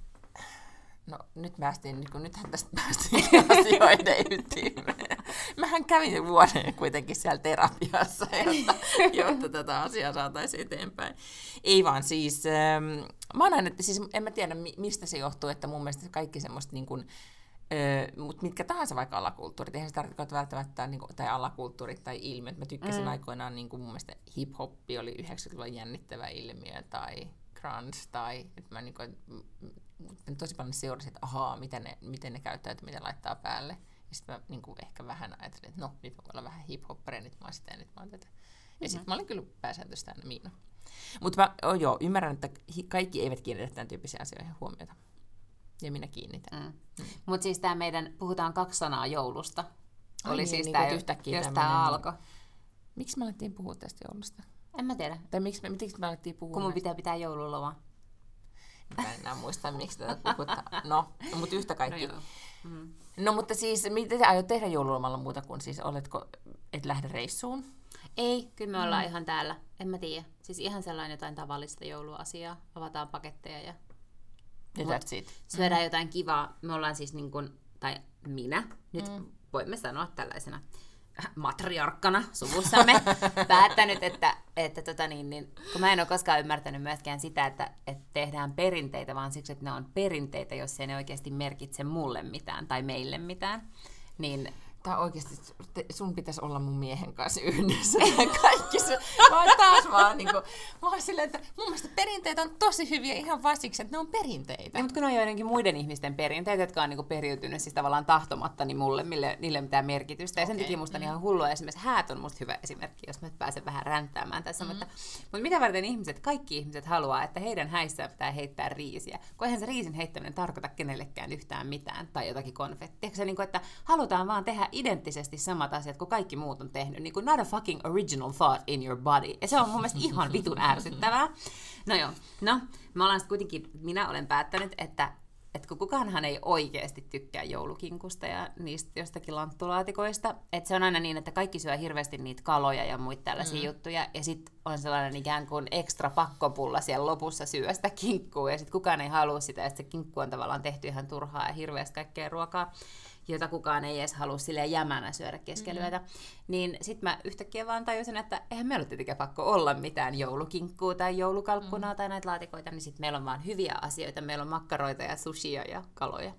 No nyt päästiin, niin kun nythän tästä päästiin asioiden ytimeen. Mähän kävin vuoden kuitenkin siellä terapiassa, jotta, jotta tätä asiaa saataisiin eteenpäin. Ei vaan siis, ähm, mä oon aina, siis en mä tiedä mistä se johtuu, että mun mielestä kaikki semmoista niin kuin, Öö, mutta mitkä tahansa vaikka alakulttuurit, eihän se tarkoita välttämättä, niin kuin, tai alakulttuurit tai ilmiöt. Mä tykkäsin mm. aikoinaan, niin kuin mun mielestä hip-hoppi oli 90-luvun jännittävä ilmiö, tai grunge, tai että mä, niin kuin, mä tosi paljon seurasin, että ahaa, miten ne, miten ne käyttäytyy, miten laittaa päälle. Ja sitten mä niin kuin, ehkä vähän ajattelin, että no, nyt mä voin olla vähän hip-hopperi, nyt mä oon sitä, nyt mä oon tätä. Ja mm-hmm. sitten mä olin kyllä pääsääntöisesti aina Miina. Mutta mä oh, joo, ymmärrän, että kaikki eivät kiinnitä tämän tyyppisiä asioihin huomiota. Ja minä kiinnitän. Mm. Mm. Mutta siis tämä meidän, puhutaan kaksi sanaa joulusta. Ai Oli niin, siis niin, tämä yhtäkkiä jos tämä alkoi. Miksi me alettiin puhua tästä joulusta? En mä tiedä. Tai miksi me, miksi me alettiin puhua? Kun mun pitää pitää joululoma. Mä en enää muista, miksi tätä puhutaan. No, mutta yhtä kaikki. No, mm. no mutta siis, mitä aiot tehdä joululomalla muuta kuin siis, oletko, et lähde reissuun? Ei, kyllä me ollaan mm. ihan täällä. En mä tiedä. Siis ihan sellainen jotain tavallista jouluasiaa. Avataan paketteja ja ja that's it. Syödään mm. jotain kivaa. Me ollaan siis niin kuin, tai minä, nyt mm. voimme sanoa tällaisena matriarkkana suvussamme päättänyt, että, että tota niin, niin, kun mä en ole koskaan ymmärtänyt myöskään sitä, että, että tehdään perinteitä, vaan siksi, että ne on perinteitä, jos ei ne oikeasti merkitse mulle mitään tai meille mitään. Niin että oikeasti te- sun pitäisi olla mun miehen kanssa yhdessä. Kaikki se, mä oon taas vaan niinku, mä oon silleen, että mun mielestä perinteet on tosi hyviä ihan vaan siksi, että ne on perinteitä. Ja, mutta kun ne on joidenkin muiden ihmisten perinteet, jotka on niinku periytynyt siis tavallaan tahtomatta niin mulle, mille, niille mitään merkitystä. Ja sen Okei, takia musta on ihan hullua. Esimerkiksi häät on musta hyvä esimerkki, jos mä nyt pääsen vähän ränttäämään tässä. Mm. Mutta, mutta mitä varten ihmiset, kaikki ihmiset haluaa, että heidän häissään pitää heittää riisiä. Kun eihän se riisin heittäminen tarkoita kenellekään yhtään mitään tai jotakin konfettia. Se, niin kuin, että halutaan vaan tehdä identtisesti samat asiat kuin kaikki muut on tehnyt. Niin kuin not a fucking original thought in your body. Ja se on mun mielestä ihan vitun ärsyttävää. No joo, no, ollaan sitten kuitenkin, minä olen päättänyt, että että kun kukaanhan ei oikeasti tykkää joulukinkusta ja niistä jostakin lanttulaatikoista. Että se on aina niin, että kaikki syö hirveästi niitä kaloja ja muita tällaisia mm. juttuja. Ja sitten on sellainen ikään kuin ekstra pakkopulla siellä lopussa syö sitä kinkkua. Ja sitten kukaan ei halua sitä, että se kinkku on tavallaan tehty ihan turhaa ja hirveästi kaikkea ruokaa jota kukaan ei edes halua sille jämänä syödä keskelyötä. Mm. Niin sitten mä yhtäkkiä vaan tajusin, että eihän meillä ole tietenkään pakko olla mitään joulukinkkua tai joulukalkkunaa mm. tai näitä laatikoita, niin sitten meillä on vaan hyviä asioita. Meillä on makkaroita ja sushia ja kaloja.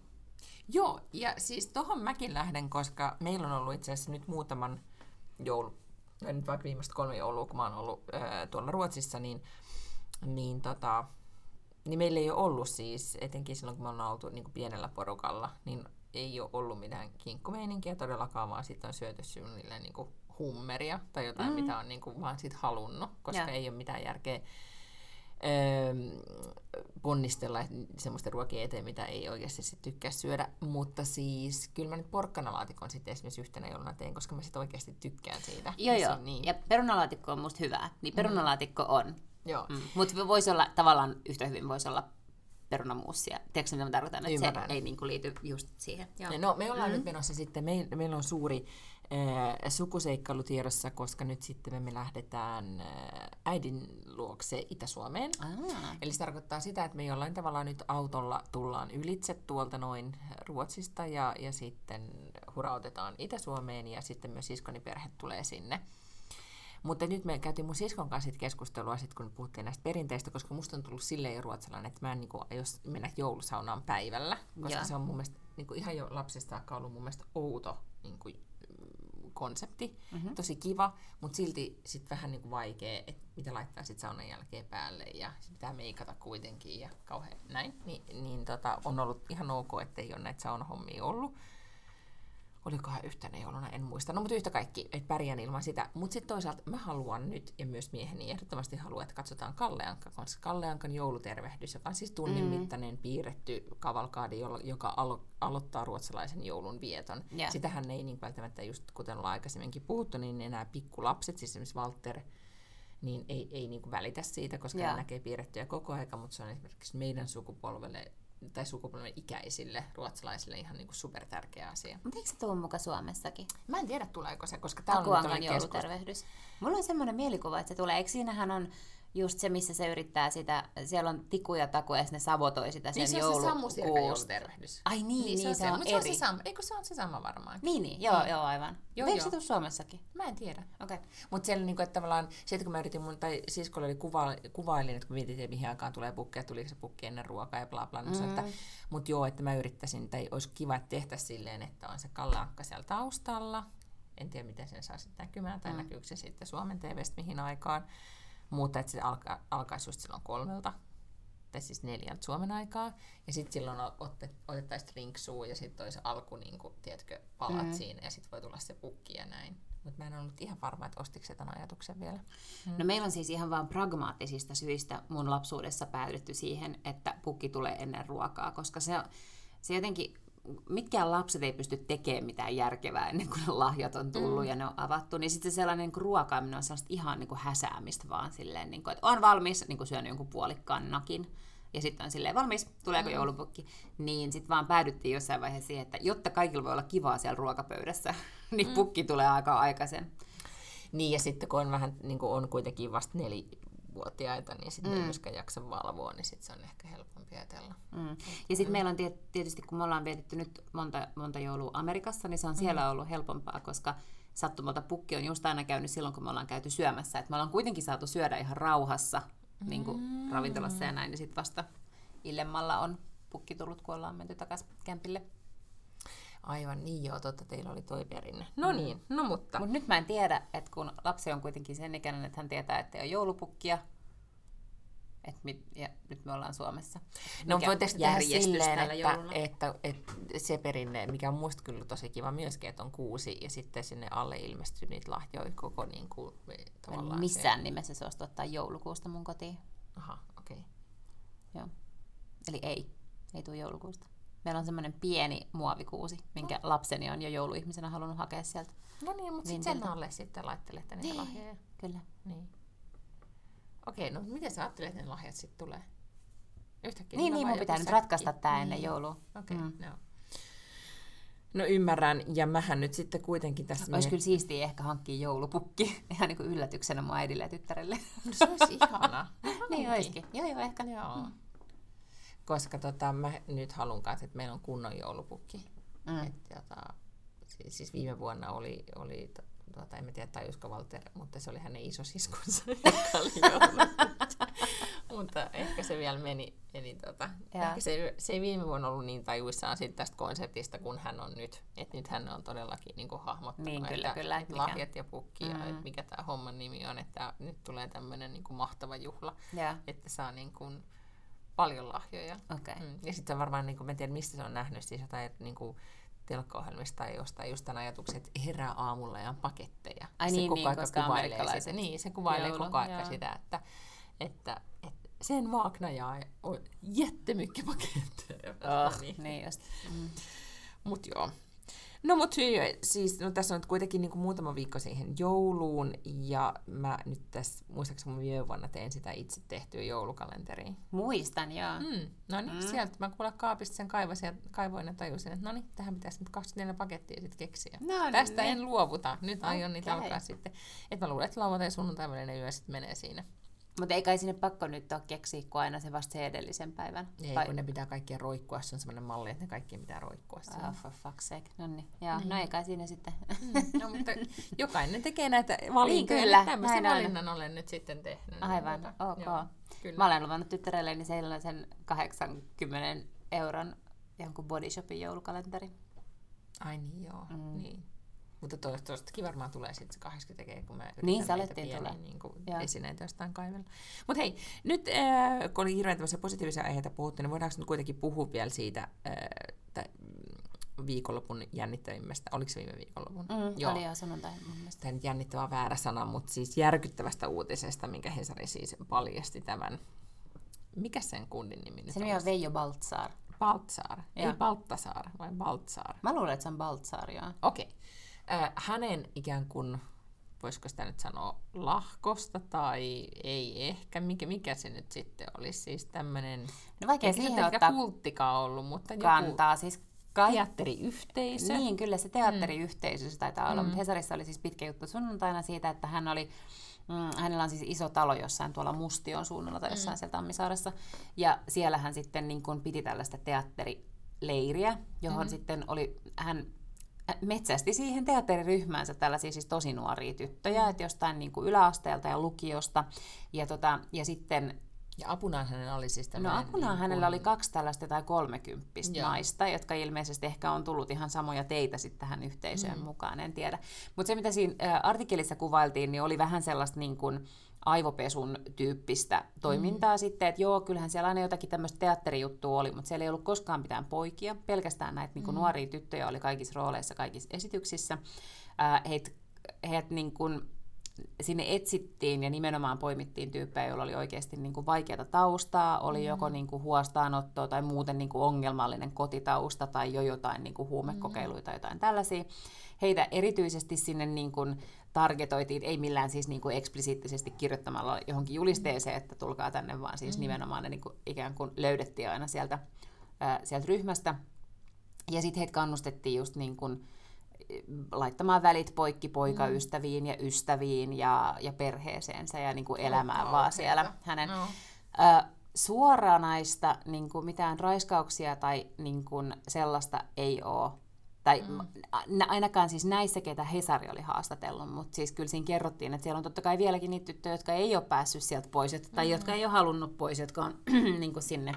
Joo, ja siis tohon mäkin lähden, koska meillä on ollut itse asiassa nyt muutaman joulu, ja nyt vaikka viimeiset kolme joulua, kun mä oon ollut ää, tuolla Ruotsissa, niin, niin, tota, niin meillä ei ole ollut siis, etenkin silloin kun me ollaan oltu niin kuin pienellä porukalla, niin ei ole ollut mitään kinkkumeininkiä todellakaan, vaan sitten on syöty suunnilleen niin kuin hummeria tai jotain, mm. mitä on niin kuin vaan sit halunnut, koska Joo. ei ole mitään järkeä öö, ponnistella semmoista ruokia eteen, mitä ei oikeasti sit tykkää syödä. Mutta siis kyllä mä nyt porkkanalaatikon sitten esimerkiksi yhtenä jouluna teen, koska mä sitten oikeasti tykkään siitä. Joo, Ja se joo. Niin. Ja perunalaatikko on musta hyvää. Niin perunalaatikko on. Joo. Mm. Mutta voisi olla, tavallaan yhtä hyvin voisi olla perunamuusia. Tiedätkö mitä mä tarkoitan? Että Ymmärrän. se ei niinku liity just siihen. Joo. No, me ollaan mm. nyt menossa sitten, me, meillä on suuri äh, sukuseikkailu tiedossa, koska nyt sitten me lähdetään äh, äidin luokse Itä-Suomeen. Ah. Eli se tarkoittaa sitä, että me jollain tavalla nyt autolla tullaan ylitse tuolta noin Ruotsista ja, ja sitten hurautetaan Itä-Suomeen ja sitten myös siskoni perhe tulee sinne. Mutta nyt me käytiin mun siskon kanssa sit keskustelua, sit kun puhuttiin näistä perinteistä, koska musta on tullut silleen jo ruotsalainen, että mä en niin jos mennä joulusaunaan päivällä, koska Joo. se on mun mielestä niin kuin ihan jo lapsesta saakka ollut mun mielestä outo niin kuin, mm, konsepti. Mm-hmm. Tosi kiva, mutta silti sit vähän niin kuin vaikea, että mitä laittaa sit saunan jälkeen päälle ja sit pitää meikata kuitenkin ja kauhean näin. Ni, niin tota, on ollut ihan ok, ettei ole näitä saunahommia ollut. Olikohan yhtenä jouluna, en muista. No mutta yhtä kaikki, että pärjään ilman sitä. Mutta sitten toisaalta mä haluan nyt, ja myös mieheni ehdottomasti haluaa, että katsotaan Kalle Ankka, koska Kalle Ankan joulutervehdys, joka on siis tunnin Mm. mittainen piirretty kavalkaadi, joka alo- aloittaa ruotsalaisen joulun vieton. Joo. Sitähän ei niin välttämättä, just kuten ollaan aikaisemminkin puhuttu, niin enää pikkulapset, siis esimerkiksi Walter, niin ei, ei niin välitä siitä, koska Joo. hän näkee piirrettyjä koko aika, mutta se on esimerkiksi meidän sukupolvelle tai sukupolven ikäisille ruotsalaisille ihan niin super tärkeä asia. Mutta eikö se tule muka Suomessakin? Mä en tiedä tuleeko se, koska tää on nyt joulutervehdys. Mulla on semmoinen mielikuva, että se tulee. Eikö siinähän on just se, missä se yrittää sitä, siellä on tiku ja taku ja ne sabotoi sitä sen Niin se on se joulutervehdys. Ai niin, niin, niin se, on, Mut eri. Se on se sama. Eikö se on se sama varmaan? Niin, niin, joo, joo, aivan. Joo, Eikö se tule Suomessakin? Mä en tiedä. Okei. Okay. Mutta siellä niinku, että tavallaan, sitten kun mä yritin mun, tai siskolle oli kuva, kuvailin, että kun mietittiin, että mihin aikaan tulee pukki, ja tuliko se pukki ennen ruokaa ja bla bla, niin mm. että, mut joo, että mä yrittäisin, tai olisi kiva, että tehtäisiin silleen, että on se Kalle Ankka siellä taustalla, en tiedä miten sen saa sitten näkymään, tai mm. näkyykö se sitten Suomen TVstä mihin aikaan, mutta että se alka, alkaisi just silloin kolmelta, tai siis neljältä Suomen aikaa, ja sitten silloin otte, otettaisiin rinksuu, ja sitten olisi alku, niin kuin, tiedätkö, palat mm. siinä, ja sitten voi tulla se pukki ja näin. Mutta mä en ollut ihan varma, että ostiko se tämän ajatuksen vielä. No meillä on siis ihan vain pragmaattisista syistä mun lapsuudessa päädytty siihen, että pukki tulee ennen ruokaa, koska se, se jotenkin, mitkään lapset ei pysty tekemään mitään järkevää ennen kuin ne lahjat on tullut mm. ja ne on avattu, niin sitten se sellainen niin ruokaaminen on sellaista ihan niin kuin häsäämistä vaan silleen, niin kuin, että on valmis, niin kuin syönyt jonkun puolikkaan nakin, ja sitten on silleen valmis, tuleeko mm. joulupukki, niin sitten vaan päädyttiin jossain vaiheessa siihen, että jotta kaikilla voi olla kivaa siellä ruokapöydässä, niin mm. pukki tulee aika aikaisen. Niin, ja sitten kun on vähän, niin kuin on kuitenkin vasta nelivuotiaita, niin sitten mm. ei myöskään jaksa valvoa, niin sitten se on ehkä helpompi ajatella. Mm. Ja sitten meillä on tiet- tietysti, kun me ollaan vietetty nyt monta, monta joulua Amerikassa, niin se on siellä mm. ollut helpompaa, koska sattumalta pukki on just aina käynyt silloin, kun me ollaan käyty syömässä. Et me ollaan kuitenkin saatu syödä ihan rauhassa niin kuin Mm. ravintolassa ja näin, niin sitten vasta illemmalla on pukki tullut, kun ollaan menty takaisin kämpille. Aivan niin joo, totta, teillä oli toi perinne. No niin, no mutta. Mutta nyt mä en tiedä, että kun lapsi on kuitenkin sen ikäinen, että hän tietää, että ei ole joulupukkia, et mit, ja nyt me ollaan Suomessa. No Mikä voitaisiin tehdä silleen, että, jouluna? että, että, se perinne, mikä on musta kyllä tosi kiva myöskin, että on kuusi ja sitten sinne alle ilmestyy niitä lahjoja koko niin kuin, en tavallaan missään nimessä suostu ottaa joulukuusta mun kotiin. Se, aha, okei. Okay. Joo. Eli ei, ei tule joulukuusta. Meillä on semmoinen pieni muovikuusi, minkä lapseni on jo jouluihmisenä halunnut hakea sieltä. No niin, mutta sitten sen alle sitten laittelette niitä lahjoja. Kyllä. Niin. Okei, no miten sä ajattelet, että ne lahjat sitten tulee? Yhtäkkiä Niin, niin, on mun pitää nyt ratkaista tämä ennen Niin. joulua. Okei, Mm. okay, no. No ymmärrän, ja mähän nyt sitten kuitenkin tässä... Olisi kyllä siistiä ehkä hankkia joulupukki ihan niin kuin yllätyksenä mun äidille ja tyttärelle. No, se olisi ihana. No, niin hankin. olisikin. Joo, joo, ehkä. Joo. Koska tota, mä nyt haluan kanssa, että meillä on kunnon joulupukki. Mm. Et, tota, siis, siis viime vuonna oli, oli tuota, en mä tiedä tajusko Walter, mutta se oli hänen isosiskunsa, joka oli mutta ehkä se vielä meni, meni tota, ehkä se, se ei viime vuonna ollut niin tajuissaan siitä tästä konseptista, kun hän on nyt. Että nyt hän on todellakin niin kuin hahmottanut, Niin, kyllä, että, kyllä, että mikä- lahjat ja pukki ja Mm. että mikä tämä homman nimi on, että nyt tulee tämmöinen niin mahtava juhla, Joo, että saa niin kuin paljon lahjoja. okei. Okay. Mm. Ja sitten varmaan, niin kuin, mä en tiedä mistä se on nähnyt, siis jotain niin kuin, telkkaohjelmista tai jostain just tämän ajatuksen, että herää aamulla ja on paketteja. Ai se niin, koko niin, koska kuvailee sitä. Niin, se kuvailee joulu, koko joo. sitä, että, että, että sen vaakna ja on jättemykkä paketteja. Oh, niin. niin just. Mm. Mut joo. No mut siis no tässä on nyt kuitenkin niinku muutama viikko siihen jouluun, ja mä nyt tässä, muistaakseni mä viime vuonna tein sitä itse tehtyä joulukalenteria. Muistan, joo. Mm, no niin, Mm. sieltä mä kuulen kaapista sen kaivasin ja kaivoin ja tajusin, että no niin, tähän pitäisi nyt 24 pakettia sitten keksiä. No Tästä niin. en luovuta. Nyt aion niitä alkaa sitten. Että mä luulen, että lauantai ja sunnuntai välinen yö sitten menee siinä. Mutta ei kai sinne pakko nyt ole keksiä, kun aina se vasta se edellisen päivän. Ei, Vai- kun ne pitää kaikkien roikkua. Se on semmoinen malli, että ne kaikkien pitää roikkua. Oh, for fuck's sake. No niin, joo. Niin. No ei kai siinä sitten. Mm, no, mutta jokainen tekee näitä valintoja. kyllä, niin tämmöisen näin on. valinnan olen nyt sitten tehnyt. Niin Aivan, tota, ok. joo, kyllä. Mä olen luvannut tyttärelleni sellaisen 80 euron jonkun Body Shopin joulukalenteri. Ai niin, joo. Mm. Niin. Mutta toivottavasti varmaan tulee sitten se 80 tekee, kun mä Niin, se alettiin tulla. niin kuin esineitä jostain kaivella. Mutta hei, nyt äh, kun oli hirveän tämmöisiä positiivisia aiheita puhuttu, niin voidaanko nyt kuitenkin puhua vielä siitä äh, mm, viikonlopun jännittävimmästä, oliko se viime viikonlopun? Mm, Joo. Oli jo sunnuntai mun mielestä. Tämä jännittävä väärä sana, mutta siis järkyttävästä uutisesta, minkä Hesari siis paljasti tämän. Mikä sen kundin nimi nyt Se nimi on Veijo Baltzar. Baltsaar. Ei. Baltasaar, vai Baltsaar. Mä luulen, että se on Baltzar, joo. Okei. Äh, hänen ikään kuin, voisiko sitä nyt sanoa, lahkosta tai ei ehkä, mikä, mikä se nyt sitten olisi, siis tämmöinen, No vaikea siihen ottaa kulttikaan ollut, mutta joku kantaa. Siis kai... teatteriyhteisö. Niin, kyllä se teatteriyhteisö se taitaa olla, Mm. mutta Hesarissa oli siis pitkä juttu sunnuntaina siitä, että hän oli, mm, hänellä on siis iso talo jossain tuolla Mustion suunnalla tai jossain mm. siellä Tammisaaressa, ja siellä hän sitten niin kuin piti tällaista teatterileiriä, johon mm. sitten oli, hän metsästi siihen teatteriryhmäänsä tällaisia siis tosi nuoria tyttöjä, että jostain niin kuin yläasteelta ja lukiosta, ja, tota, ja sitten Ja apunaan hänellä oli siis No apunaan niin hänellä oli kaksi tällaista tai kolmekymppistä Joo. naista, jotka ilmeisesti ehkä on tullut ihan samoja teitä sitten tähän yhteisöön mm. mukaan, en tiedä. Mutta se, mitä siinä artikkelissa kuvailtiin, niin oli vähän sellaista niin kuin aivopesun tyyppistä toimintaa mm. sitten, että joo, kyllähän siellä aina jotakin tämmöistä teatterijuttua oli, mutta siellä ei ollut koskaan mitään poikia, pelkästään näitä niin kuin Mm. nuoria tyttöjä oli kaikissa rooleissa, kaikissa esityksissä. Ää, heit, heidät niin kuin sinne etsittiin ja nimenomaan poimittiin tyyppejä, joilla oli oikeasti niin kuin vaikeata taustaa, oli joko niin kuin huostaanottoa tai muuten niin kuin ongelmallinen kotitausta tai jo jotain niin kuin huumekokeiluita tai jotain tällaisia. Heitä erityisesti sinne niin kuin targetoitiin, ei millään siis niin kuin eksplisiittisesti kirjoittamalla johonkin julisteeseen, että tulkaa tänne, vaan siis nimenomaan ne niin kuin ikään kuin löydettiin aina sieltä, ää, sieltä ryhmästä. Ja sitten heitä kannustettiin just niin kuin laittamaan välit poikki poikaystäviin ja ystäviin ja, ja perheeseensä ja niin kuin elämään vaan kauheeta. siellä hänen. No. Ö, suoranaista niin kuin mitään raiskauksia tai niin kuin sellaista ei ole. Tai mm. ainakaan siis näissä, ketä Hesari oli haastatellut, mutta siis kyllä siinä kerrottiin, että siellä on totta kai vieläkin niitä tyttöjä, jotka ei ole päässyt sieltä pois, jotka, tai Mm. jotka ei ole halunnut pois, jotka on niin kuin sinne,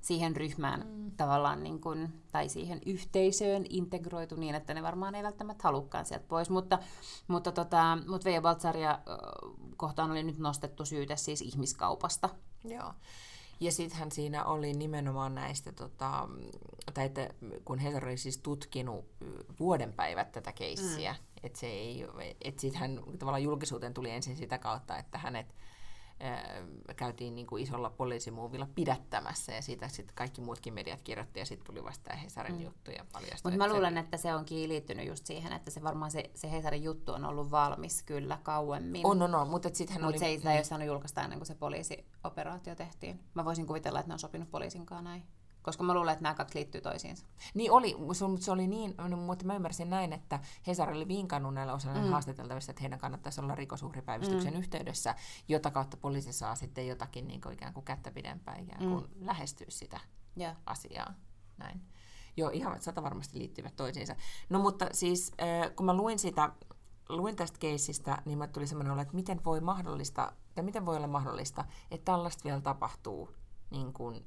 siihen ryhmään mm. tavallaan niin kuin, tai siihen yhteisöön integroitu niin, että ne varmaan ei välttämättä halukkaan sieltä pois. Mutta, mutta, tota, mutta Veijo Baltsaria kohtaan oli nyt nostettu syyte siis ihmiskaupasta. Joo. Ja sittenhän siinä oli nimenomaan näistä, tota, tai että kun Hesari oli siis tutkinut vuoden päivät tätä keissiä, mm. että se ei, että sittenhän tavallaan julkisuuteen tuli ensin sitä kautta, että hänet käytiin niin kuin isolla poliisimuuvilla pidättämässä ja siitä sitten kaikki muutkin mediat kirjoitti ja sitten tuli vasta Hesarin mm. juttu ja paljastui. Mutta mä luulen, se... että se onkin liittynyt just siihen, että se varmaan se, se Hesarin juttu on ollut valmis kyllä kauemmin. On, on, on mutta sitten Mut oli... se ei sitä ei ole saanut julkaista ennen kuin se poliisioperaatio tehtiin. Mä voisin kuvitella, että ne on sopinut poliisinkaan näin. Koska mä luulen, että nämä kaksi liittyy toisiinsa. Niin oli, mutta se oli niin, no, mutta mä ymmärsin näin, että Hesari oli vinkannut näillä osalla mm. haastateltavista, että heidän kannattaisi olla rikosuhripäivystyksen mm. yhteydessä, jota kautta poliisi saa sitten jotakin niin kuin ikään kuin kättä pidempään ikään kuin mm. lähestyä sitä yeah. asiaa. Näin. Joo, ihan sata varmasti liittyvät toisiinsa. No mutta siis, äh, kun mä luin sitä, luin tästä keisistä, niin mä tuli semmoinen olo, että miten voi mahdollista, tai miten voi olla mahdollista, että tällaista vielä tapahtuu niin kuin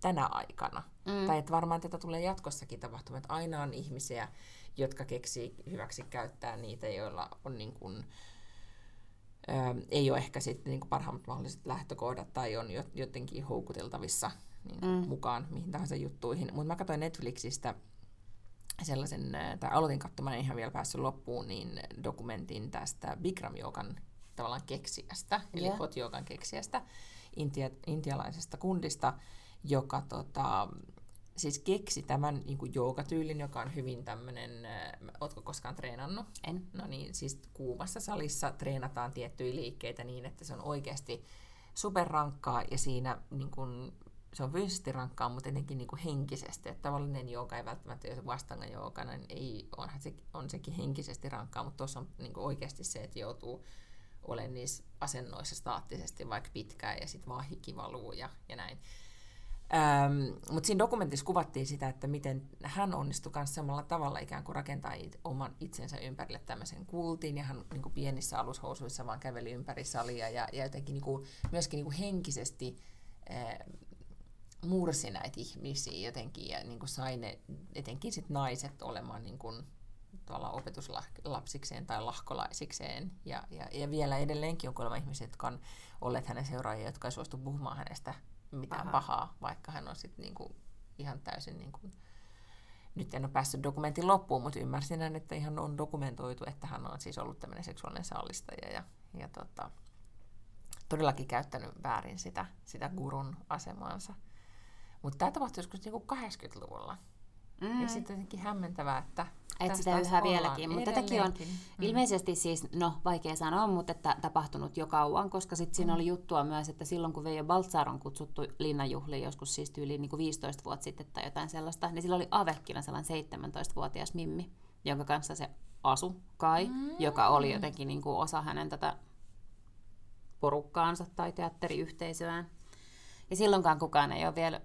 tänä aikana. Mm. Tai että varmaan tätä tulee jatkossakin tapahtumaan, että aina on ihmisiä, jotka keksii hyväksi käyttää niitä, joilla on niin kuin, ää, ei ole ehkä sitten niin kuin parhaimmat mahdolliset lähtökohdat tai on jotenkin houkuteltavissa niin kuin mm. mukaan mihin tahansa juttuihin. Mutta mä katsoin Netflixistä sellaisen, tai aloitin katsomaan, ihan vielä päässyt loppuun, niin dokumentin tästä Bikram Joogan tavallaan keksijästä, eli yeah. hot keksijästä, intia, intialaisesta kundista, joka tota, siis keksi tämän niin kuin joogatyylin, joka on hyvin tämmöinen, ootko koskaan treenannut? En. No niin, siis kuumassa salissa treenataan tiettyjä liikkeitä niin, että se on oikeasti superrankkaa ja siinä niin kuin, se on fyysisesti rankkaa, mutta etenkin niin kuin henkisesti. Että tavallinen jooga ei välttämättä, jos vastanga jooga, niin ei, onhan se, on sekin henkisesti rankkaa, mutta tuossa on niin kuin oikeasti se, että joutuu olemaan niissä asennoissa staattisesti vaikka pitkään ja sitten vaan hiki valuu ja, ja näin. Ähm, Mutta siinä dokumentissa kuvattiin sitä, että miten hän onnistui myös samalla tavalla ikään kuin rakentaa it, oman itsensä ympärille tämmöisen kultin, ja hän niin kuin pienissä alushousuissa vaan käveli ympäri salia, ja, ja jotenkin niin kuin, myöskin niin kuin henkisesti äh, mursi näitä ihmisiä jotenkin, ja niin kuin sai ne, etenkin sit naiset olemaan niin kuin, opetuslapsikseen tai lahkolaisikseen. Ja, ja, ja vielä edelleenkin on kuulemma ihmisiä, jotka on olleet hänen seuraajia, jotka ei suostu puhumaan hänestä mitään Aha. pahaa, vaikka hän on sitten niinku ihan täysin... Niinku, nyt en ole päässyt dokumentin loppuun, mutta ymmärsin, että ihan on dokumentoitu, että hän on siis ollut tämmöinen seksuaalinen sallistaja ja, ja tota, todellakin käyttänyt väärin sitä, sitä gurun asemaansa. Mutta tämä tapahtui joskus niinku 80-luvulla. Mm. Ja sitten jotenkin hämmentävää, että että sitä yhä vieläkin, mutta tätäkin on mm. ilmeisesti siis, no vaikea sanoa, mutta että tapahtunut jo kauan, koska sitten siinä mm. oli juttua myös, että silloin kun Veijo Baltzar on kutsuttu linnanjuhliin joskus siis tyyliin niin kuin 15 vuotta sitten tai jotain sellaista, niin sillä oli Avekkina sellainen 17-vuotias Mimmi, jonka kanssa se asu Kai, mm. joka oli jotenkin niin kuin osa hänen tätä porukkaansa tai teatteriyhteisöään. Ja silloinkaan kukaan ei ole vielä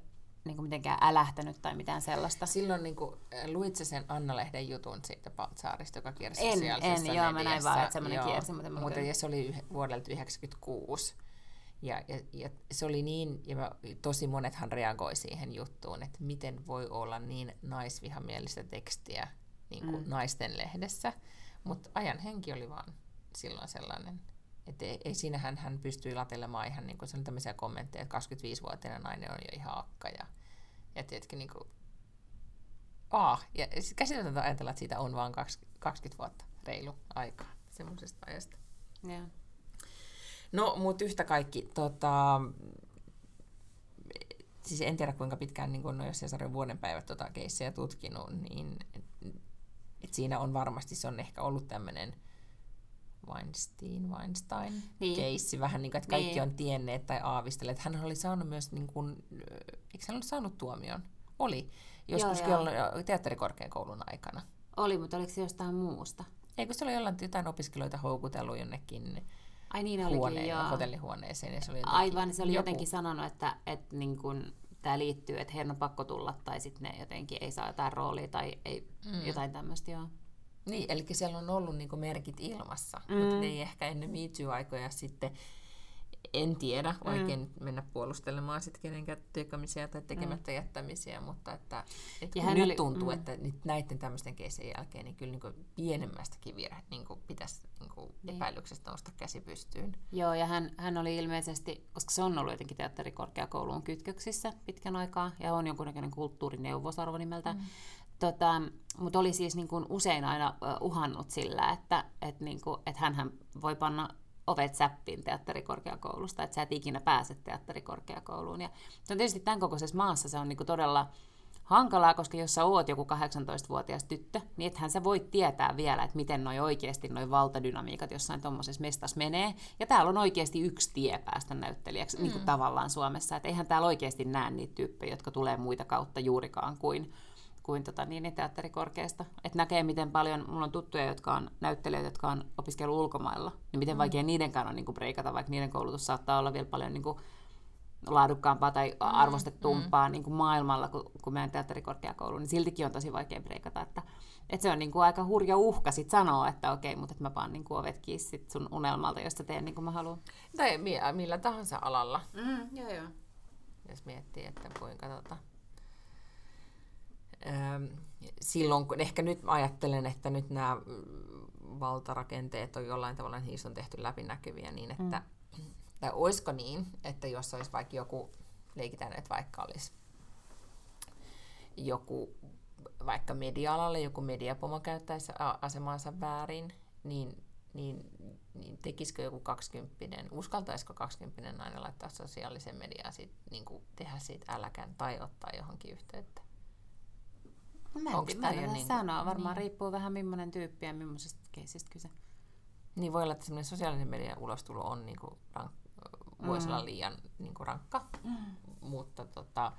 niin kuin mitenkään älähtänyt tai mitään sellaista. Silloin niin kuin, äh, luit sen Anna-lehden jutun siitä Paltsaarista, joka kiersi en, siellä En, joo, mä näin vaan, että semmoinen kiersi. Mutta, mutta ja se oli vuodelta 1996. Ja, ja, ja se oli niin, ja mä, tosi monethan reagoi siihen juttuun, että miten voi olla niin naisvihamielistä tekstiä niin kuin mm. naisten lehdessä. Mutta ajan henki oli vaan silloin sellainen. Että ei, ei siinähän hän pystyi latelemaan ihan niin kuin tämmöisiä kommentteja, että 25-vuotiaana nainen on jo ihan akka ja, ja tietenkin niin kuin, ah, ja käsitetään ajatella, että siitä on vain 20 vuotta reilu aikaa semmoisesta ajasta. Yeah. No, mutta yhtä kaikki, tota, siis en tiedä kuinka pitkään, niin kun, no, jos Cesarin vuoden päivät tota keissiä tutkinut, niin et, et siinä on varmasti, se on ehkä ollut tämmöinen Weinstein, Weinstein niin. keissi, vähän niin kuin, että kaikki niin. on tienneet tai aavistelleet. Hän oli saanut myös, niin kuin, eikö hän ole saanut tuomion? Oli. Joskus joo, joo. teatterikorkeakoulun aikana. Oli, mutta oliko se jostain muusta? Eikö se oli jollain jotain opiskelijoita houkutellut jonnekin Ai niin olikin, huoneen, joo. hotellihuoneeseen. Ja se oli Aivan, se oli joku... jotenkin sanonut, että, että niin kun, tämä liittyy, että heidän on pakko tulla tai sitten ne jotenkin ei saa jotain roolia tai ei, mm. jotain tämmöistä, joo. Niin, eli siellä on ollut niin merkit ilmassa, mm. mutta ei ehkä ennen MeToo-aikoja sitten en tiedä, oikein mm. mennä puolustelemaan sit kenenkään tekamisia tai tekemättä mm. jättämisiä, mutta että, että ja nyt oli, tuntuu, mm. että nyt näiden tämmöisten keisien jälkeen niin kyllä niin pienemmästäkin virhe niin pitäisi niin niin. epäilyksestä nousta käsi pystyyn. Joo, ja hän, hän oli ilmeisesti, koska se on ollut jotenkin teatterikorkeakouluun kytköksissä pitkän aikaa, ja on jonkunnäköinen kulttuurineuvos arvo nimeltä, mm. Tota, mutta oli siis niin kuin usein aina uhannut sillä, että et niin kuin, et hän voi panna ovet säppiin teatterikorkeakoulusta, että sä et ikinä pääse teatterikorkeakouluun. Ja se on tietysti tämän kokoisessa maassa se on niin kuin todella hankalaa, koska jos sä oot joku 18-vuotias tyttö, niin ethän sä voi tietää vielä, että miten noi oikeasti noi valtadynamiikat jossain tuommoisessa mestassa menee. Ja täällä on oikeasti yksi tie päästä näyttelijäksi, mm. niin kuin tavallaan Suomessa. Että eihän täällä oikeasti näe niitä tyyppejä, jotka tulee muita kautta juurikaan kuin kuin tota, niin, niin teatterikorkeasta. Että näkee, miten paljon, mulla on tuttuja, jotka on näyttelijöitä, jotka on opiskellut ulkomailla, niin miten mm. vaikea niidenkään on niin kuin breikata, vaikka niiden koulutus saattaa olla vielä paljon niin kuin, laadukkaampaa tai mm, arvostettumpaa mm. niin kuin maailmalla kuin, kuin meidän teatterikorkeakoulu, niin siltikin on tosi vaikea breikata. Että, että se on niin kuin aika hurja uhka sit sanoa, että okei, mutta että mä paan niin kuin ovet kiinni sit sun unelmalta, jos teen niin kuin mä haluan. Tai millä tahansa alalla. Mm, joo, joo. Jos miettii, että kuinka tota, silloin, kun ehkä nyt ajattelen, että nyt nämä valtarakenteet on jollain tavalla, niissä on tehty läpinäkyviä niin, että mm. tai olisiko niin, että jos olisi vaikka joku, leikitään, että vaikka olisi joku vaikka media-alalle joku mediapomo käyttäisi asemansa väärin, niin, niin, niin tekisikö joku 20 uskaltaisiko 20 nainen laittaa sosiaalisen mediaan sit, niin tehdä siitä äläkän tai ottaa johonkin yhteyttä? No mä en, mä en niin sanoa. Varmaan niin. riippuu vähän millainen tyyppi ja millaisesta keisistä kyse. Niin voi olla, että semmoinen sosiaalisen median ulostulo on niin kuin rank, voisi mm. olla liian niin kuin rankka, mm. mutta tota,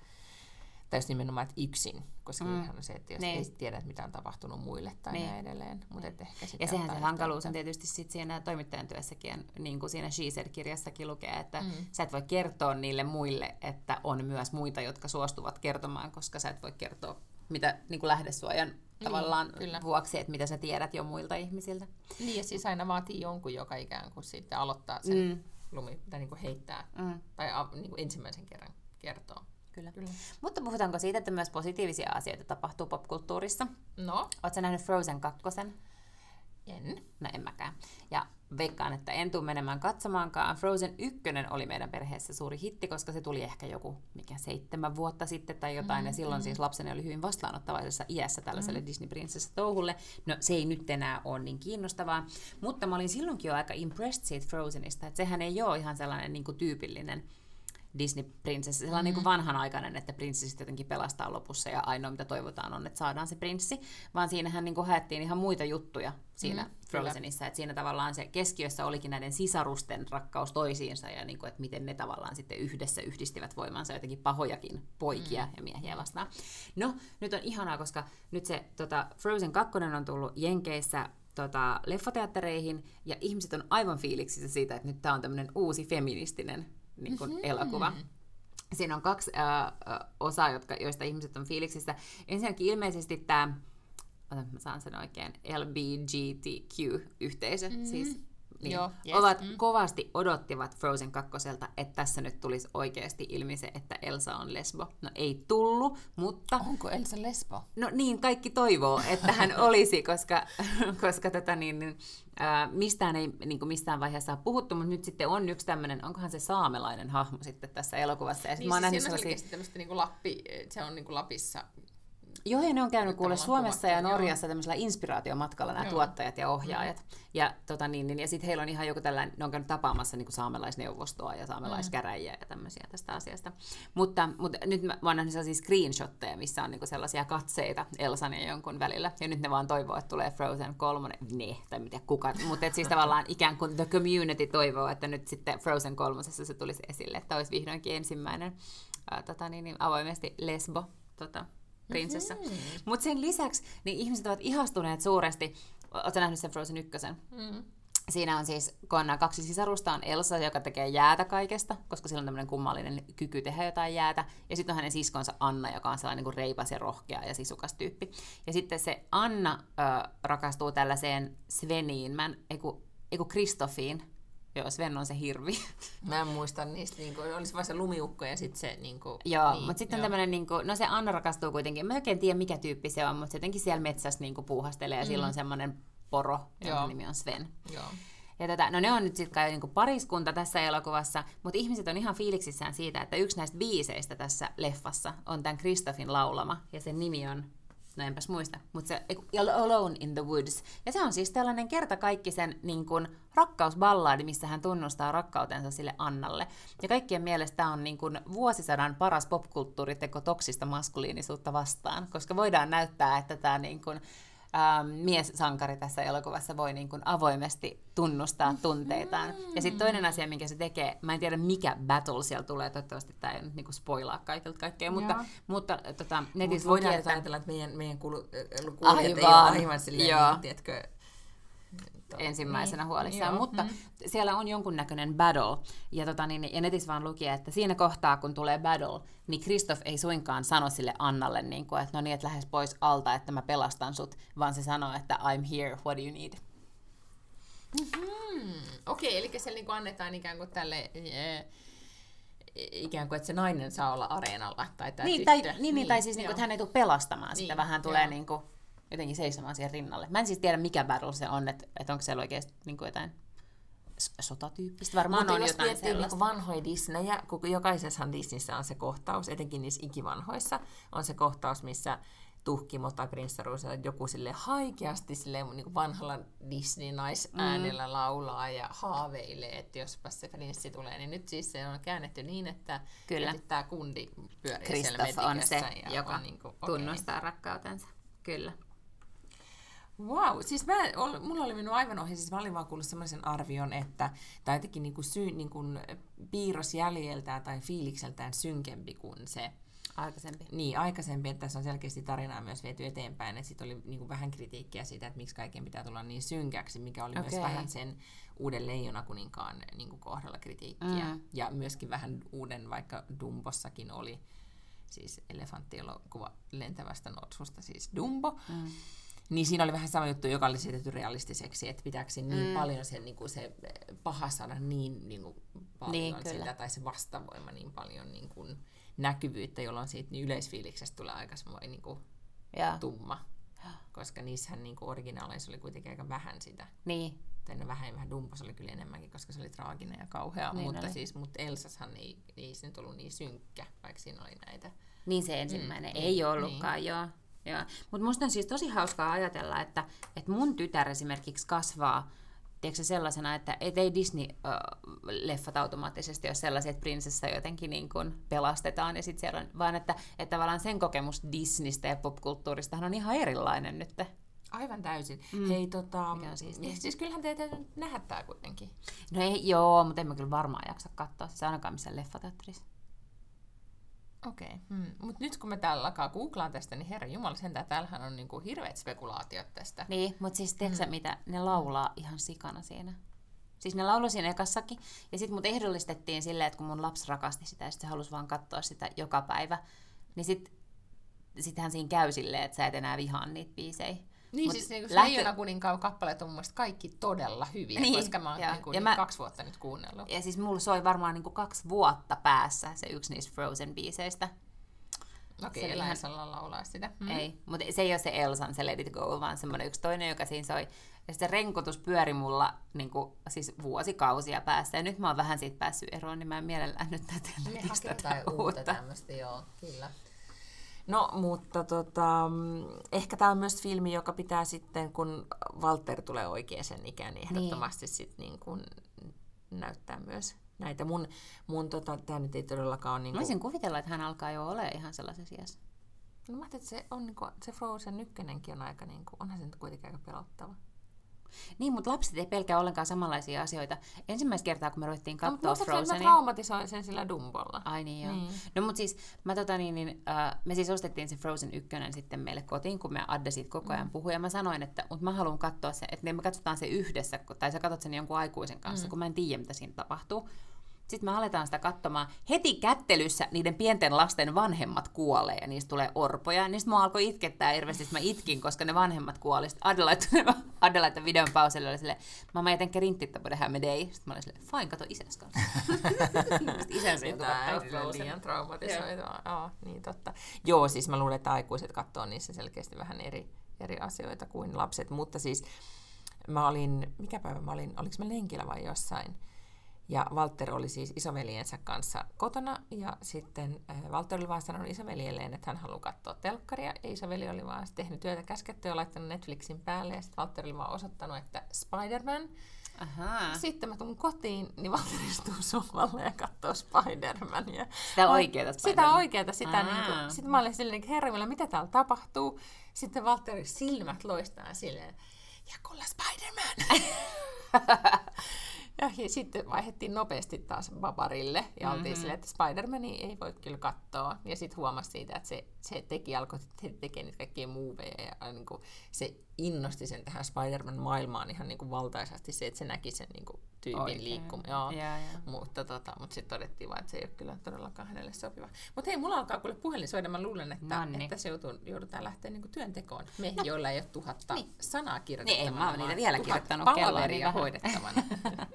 tai jos nimenomaan, että yksin, koska mm. on se, että jos niin. ei tiedä, mitä on tapahtunut muille tai niin. näin edelleen. Mutta niin. ehkä ja sehän se hankaluus on tietysti sit siinä toimittajan työssäkin, niin kuin siinä Sheezer-kirjassakin lukee, että mm. sä et voi kertoa niille muille, että on myös muita, jotka suostuvat kertomaan, koska sä et voi kertoa mitä niin kuin lähdesuojan niin, tavallaan kyllä. vuoksi, että mitä sä tiedät jo muilta ihmisiltä. Niin, ja siis aina vaatii jonkun, joka ikään kuin sitten aloittaa sen mm. lumi, tai niin kuin heittää, mm. tai niin kuin ensimmäisen kerran kertoo. Kyllä. Kyllä. Mutta puhutaanko siitä, että myös positiivisia asioita tapahtuu popkulttuurissa? No. Oletko nähnyt Frozen 2? En. No en mäkään. Ja veikkaan, että en tule menemään katsomaankaan. Frozen 1 oli meidän perheessä suuri hitti, koska se tuli ehkä joku mikä seitsemän vuotta sitten tai jotain, mm, ja silloin mm. siis lapseni oli hyvin vastaanottavaisessa iässä tällaiselle mm. Disney Princess touhulle. No se ei nyt enää ole niin kiinnostavaa, mutta mä olin silloinkin jo aika impressed siitä Frozenista, että sehän ei ole ihan sellainen niin kuin tyypillinen Disney-prinsessi, sellainen mm-hmm. niin kuin vanhanaikainen, että prinsessit jotenkin pelastaa lopussa ja ainoa mitä toivotaan on, että saadaan se prinssi, vaan siinähän niin kuin haettiin ihan muita juttuja siinä mm, Frozenissa, että siinä tavallaan se keskiössä olikin näiden sisarusten rakkaus toisiinsa ja niin kuin, että miten ne tavallaan sitten yhdessä yhdistivät voimansa jotenkin pahojakin poikia mm. ja miehiä vastaan. No, nyt on ihanaa, koska nyt se tota, Frozen 2 on tullut Jenkeissä tota, leffoteattereihin, ja ihmiset on aivan fiiliksissä siitä, että nyt tämä on tämmöinen uusi feministinen niin kuin mm-hmm. elokuva. Siinä on kaksi äh, osaa, jotka, joista ihmiset on fiiliksissä. Ensinnäkin ilmeisesti tämä, mä saan sen oikein, LBGTQ-yhteisö, mm-hmm. siis niin, Joo, yes. ovat mm. kovasti odottivat Frozen 2, että tässä nyt tulisi oikeasti ilmi se, että Elsa on lesbo. No ei tullut, mutta... Onko Elsa lesbo? No niin, kaikki toivoo, että hän olisi, koska, koska tätä niin, niin, ää, mistään ei niin kuin mistään vaiheessa ole puhuttu, mutta nyt sitten on yksi tämmöinen, onkohan se saamelainen hahmo sitten tässä elokuvassa. Ja niin, mä siis sellaisia... tämmöistä niin kuin Lappi, se on niin kuin Lapissa Joo, ja ne on käynyt kuule Suomessa ja Norjassa joo. tämmöisellä inspiraatiomatkalla nämä joo. tuottajat ja ohjaajat. Mm. Ja, tota, niin, niin, ja sitten heillä on ihan joku tällainen, ne on käynyt tapaamassa niin kuin saamelaisneuvostoa ja saamelaiskäräjiä mm. ja tämmöisiä tästä asiasta. Mutta, mutta nyt mä, mä oon nähnyt sellaisia screenshotteja, missä on niin kuin sellaisia katseita Elsan ja jonkun välillä. Ja nyt ne vaan toivoo, että tulee Frozen 3, ne, tai mitä kuka. Mutta siis tavallaan ikään kuin the community toivoo, että nyt sitten Frozen 3 se tulisi esille, että olisi vihdoinkin ensimmäinen ää, tota, niin, niin, avoimesti lesbo tota, prinsessa. Mm-hmm. Mutta sen lisäksi niin ihmiset ovat ihastuneet suuresti. Oletko nähnyt sen Frozen 1? Mm. Siinä on siis, kun on kaksi sisarusta, on Elsa, joka tekee jäätä kaikesta, koska sillä on tämmöinen kummallinen kyky tehdä jotain jäätä. Ja sitten on hänen siskonsa Anna, joka on sellainen niin kuin reipas ja rohkea ja sisukas tyyppi. Ja sitten se Anna ö, rakastuu tällaiseen Sveniin, mä en, eiku, eiku Kristofiin, Joo, Sven on se hirvi. Mä en muista niistä, niin kuin, olisi vaan se lumiukko ja sitten se... Niin kuin, Joo, niin, mutta sitten tämmöinen, niin kuin, no se Anna rakastuu kuitenkin, mä en oikein tiedä mikä tyyppi se on, mutta se jotenkin siellä metsässä niin kuin puuhastelee ja mm. silloin semmoinen poro, jonka nimi on Sven. Joo. Ja tätä, no ne on nyt sitten kai niinku pariskunta tässä elokuvassa, mutta ihmiset on ihan fiiliksissään siitä, että yksi näistä biiseistä tässä leffassa on tämän Kristofin laulama, ja sen nimi on, no enpäs muista, mutta se Alone in the Woods. Ja se on siis tällainen kertakaikkisen niin kuin, rakkausballaadi, missä hän tunnustaa rakkautensa sille Annalle. Ja kaikkien mielestä on niin kuin, vuosisadan paras popkulttuuriteko toksista maskuliinisuutta vastaan, koska voidaan näyttää, että tämä niin kuin, ähm, mies-sankari tässä elokuvassa voi niin kuin avoimesti tunnustaa tunteitaan. Ja sitten toinen asia, minkä se tekee, mä en tiedä mikä battle siellä tulee, toivottavasti tämä ei nyt niin kuin spoilaa kaikilta kaikkea, mutta, Joo. mutta tota, Mut netissä voidaan luki, nyt että... ajatella, että meidän, meidän kulu, äh, kuulijat ei Aivan. ole aivan silleen, Joo. niin, tiedätkö, to- ensimmäisenä niin, huolissaan, joo, mutta mm. siellä on jonkunnäköinen battle, ja, tota, niin, ja netissä vaan luki, että siinä kohtaa, kun tulee battle, niin Kristoff ei suinkaan sano sille Annalle, niin kuin, että no niin, että lähes pois alta, että mä pelastan sut, vaan se sanoo, että I'm here, what do you need? Hmm, Okei, eli siellä niin annetaan ikään kuin tälle... Äh, ikään kuin, että se nainen saa olla areenalla, tai tämä Niin, tyttö. tai, niin, niin, tai siis, niin kuin, että hän ei tule pelastamaan sitä, Niin, vaan hän tulee joo. niin kuin, jotenkin seisomaan siihen rinnalle. Mä en siis tiedä, mikä battle se on, että, että onko siellä oikeasti niin kuin jotain sotatyyppistä. Varmaan Mutta on jos jotain miettii sellaista. niin vanhoja Disneyjä, kun jokaisessahan Disneyssä on se kohtaus, etenkin niissä ikivanhoissa, on se kohtaus, missä tuhkimo tai prinssaruus joku sille haikeasti sille niin vanhalla Disney-naisäänellä mm. laulaa ja haaveilee, että jospa se prinssi tulee. Niin nyt siis se on käännetty niin, että, Kyllä. että tämä kundi pyörii siellä Kristoff on se, ja joka on niin kuin, okei. tunnustaa rakkautensa. Kyllä. Wow, siis mä, ol, mulla oli mennyt aivan ohi, siis mä olin vaan kuullut semmoisen arvion, että tai jotenkin niinku syy, niinku piirros jäljeltään tai fiilikseltään synkempi kuin se Aikaisempi. niin, aikaisempi, että tässä on selkeästi tarinaa myös viety eteenpäin, että sitten oli niinku vähän kritiikkiä siitä, että miksi kaiken pitää tulla niin synkäksi, mikä oli myös Okei. vähän sen uuden leijonakuninkaan niinku kohdalla kritiikkiä. Mm. Ja myöskin vähän uuden, vaikka Dumbossakin oli siis elefanttielokuva lentävästä notsusta, siis Dumbo. Mm. Niin siinä oli vähän sama juttu, joka oli esitetty realistiseksi, että pitääkö niin mm. paljon se, niin kuin se paha saada niin, niin kuin paljon Niin, kyllä. sitä, tai se vastavoima niin paljon niin kuin näkyvyyttä, jolloin siitä niin yleisfiiliksestä tulee aika semmoinen niin kuin Ja, tumma. Koska niissähän niin kuin originaaleissa oli kuitenkin aika vähän sitä. niin. Tai no vähän, vähän Dumpos oli kyllä enemmänkin, koska se oli traaginen ja kauhea. Niin mutta, oli. siis, mutta Elsashan ei, ei se nyt ollut niin synkkä, vaikka siinä oli näitä. Niin se ensimmäinen Mm, mm, ei niin, ollutkaan, niin. joo. Mutta musta on siis tosi hauskaa ajatella, että, että mun tytär esimerkiksi kasvaa tiedätkö, sellaisena, että et ei Disney-leffat automaattisesti ole sellaisia, että prinsessa jotenkin niin kuin pelastetaan, ja sit siellä on, vaan että, että tavallaan sen kokemus Disneystä ja popkulttuurista on ihan erilainen nyt. Aivan täysin. Mm. Hei, tota, Mikä on siistiä. ja siis kyllähän teitä nähdä tää kuitenkin. No ei, joo, mutta en mä kyllä varmaan jaksa katsoa, siis ainakaan missään leffateatterissa. Okei. Okay. Mm. Mutta nyt kun me täällä alkaa googlaan tästä, niin herra jumala sentään, täällähän on niinku hirveät spekulaatiot tästä. Niin, mutta siis tiedätkö mm. mitä, ne laulaa ihan sikana siinä. Siis ne lauloi siinä ekassakin, ja sitten mut ehdollistettiin silleen, että kun mun lapsi rakasti sitä, ja sit se halusi vaan katsoa sitä joka päivä, niin sit, sittenhän siinä käy silleen, että sä et enää vihaa niitä biisejä. Niin, Mut siis niinku lähtö- Leijona kuninkaan kappaleet on mun kaikki todella hyviä, Niin, niin, koska mä oon joo. niinku Ja ja mä- kaksi vuotta nyt kuunnellut. Ja siis mulla soi varmaan niinku kaksi vuotta päässä se yksi niistä Frozen-biiseistä. Okei, okay, ihan- Elsalla laulaa sitä. Mm. Ei, mutta se ei ole se Elsan, se Let It Go, vaan semmoinen yksi toinen, joka siinä soi. Ja se renkutus pyöri mulla niin kuin, siis vuosikausia päässä. Ja nyt mä oon vähän siitä päässyt eroon, niin mä en mielellään nyt tätä uutta uutta. tämmöistä, joo, kyllä. No, mutta tota, mm, ehkä tämä on myös filmi, joka pitää sitten, kun Walter tulee oikeaan ikään, niin ehdottomasti niin. sit niin kuin näyttää myös näitä. Mun, mun tota, tämä nyt ei todellakaan ole... Niin Mä voisin kuvitella, että hän alkaa jo ole ihan sellaisessa iässä. No mä ajattelin, että se, on, niin kuin, se Frozen ykkönenkin on aika, niin kuin, onhan se nyt kuitenkin aika pelottava. Niin, mutta lapset ei pelkää ollenkaan samanlaisia asioita. Ensimmäistä kertaa, kun me ruvettiin No, mutta katsoa mä Frozenia... traumatisoin sen sillä Dumbolla. Ai niin joo. Niin. No mutta siis, mä tota niin, niin äh, me siis ostettiin se Frozen 1 sitten meille kotiin, kun me Adde siitä koko ajan puhui. Ja mä sanoin, että mutta mä haluan katsoa se, että me katsotaan se yhdessä, tai sä katsot sen jonkun aikuisen kanssa, mm. kun mä en tiedä, mitä siinä tapahtuu. Sitten me aletaan sitä katsomaan. Heti kättelyssä niiden pienten lasten vanhemmat kuolee ja niistä tulee orpoja. Sitten mä alkoi itkettää hirveästi, että mä itkin, koska ne vanhemmat kuoli. Sitten Adela, että videon pauselle oli silleen, mä jag tänker inte på det här med dig. Sitten mä olin silleen, fine, kato isäns kanssa. Isänsä joutui katsoa liian traumatisoitua. Joo, niin totta. Joo, siis mä luulen, että aikuiset katsoo niissä selkeästi vähän eri, eri asioita kuin lapset, mutta siis mä olin, mikä päivä mä olin, oliko mä lenkillä vai jossain, ja Walter oli siis isoveljensä kanssa kotona, ja sitten äh, Walter oli vaan sanonut isovelielleen, että hän haluaa katsoa telkkaria, ja isoveli oli vaan tehnyt työtä käskettyä ja laittanut Netflixin päälle, ja sitten Walter oli vaan osoittanut, että Spider-Man. Aha. Sitten mä tulen kotiin, niin Walter istuu sohvalle ja katsoo Spider-Mania. Sitä oikeeta Sitä oikeeta, sitä niin kuin, Sitten mä olin silleen, herra, mitä täällä tapahtuu? Sitten Walterin silmät loistaa silleen, ja kulla Spider-Man! Ja, ja sitten vaihdettiin nopeasti taas Babarille ja oltiin mm-hmm. silleen, että Spider-Mani ei voi kyllä katsoa. Ja sitten huomasi siitä, että se, se teki, alkoi tekemään niitä kaikkia moveja ja niin kuin, se innosti sen tähän Spider-Man-maailmaan ihan niin kuin valtaisasti se, että se näki sen niin kuin, tyypin liikkumaan. Joo. Ja, ja. Mutta, tota, mutta sitten todettiin vaan, että se ei ole kyllä todellakaan hänelle sopiva. Mutta hei, mulla alkaa kuule puhelin soida. Mä luulen, että, Nonni. että se joutuu, joudutaan lähteä niin työntekoon. Me, no. joilla ei ole tuhatta niin. sanaa kirjoitettavana. Niin, en mä ole niitä vielä kirjoittanut. Niin hoidettavana.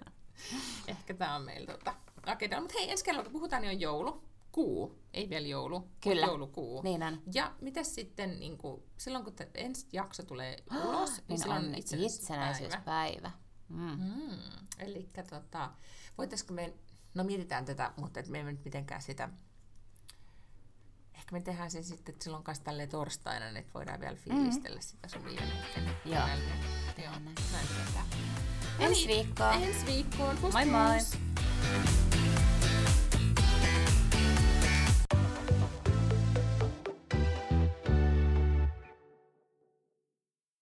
Ehkä tämä on meillä tota, agenda. Mutta hei, ensi kerralla puhutaan, niin on joulu. Kuu, ei vielä joulu, Kyllä. joulukuu. Niin on. Ja mitä sitten, niin kuin, silloin kun ensi jakso tulee ulos, niin, niin silloin on itsenäisyyspäivä. itsenäisyyspäivä. Mm. Mm. Eli tota, voitaisiko me, no mietitään tätä, mutta et me emme nyt mitenkään sitä, ehkä me tehdään sen sitten että silloin kanssa tälleen torstaina, niin että voidaan vielä fiilistellä mm. sitä sun viime Joo. Joo, näin. Ensi viikkoon. Ensi viikkoon. Moi moi.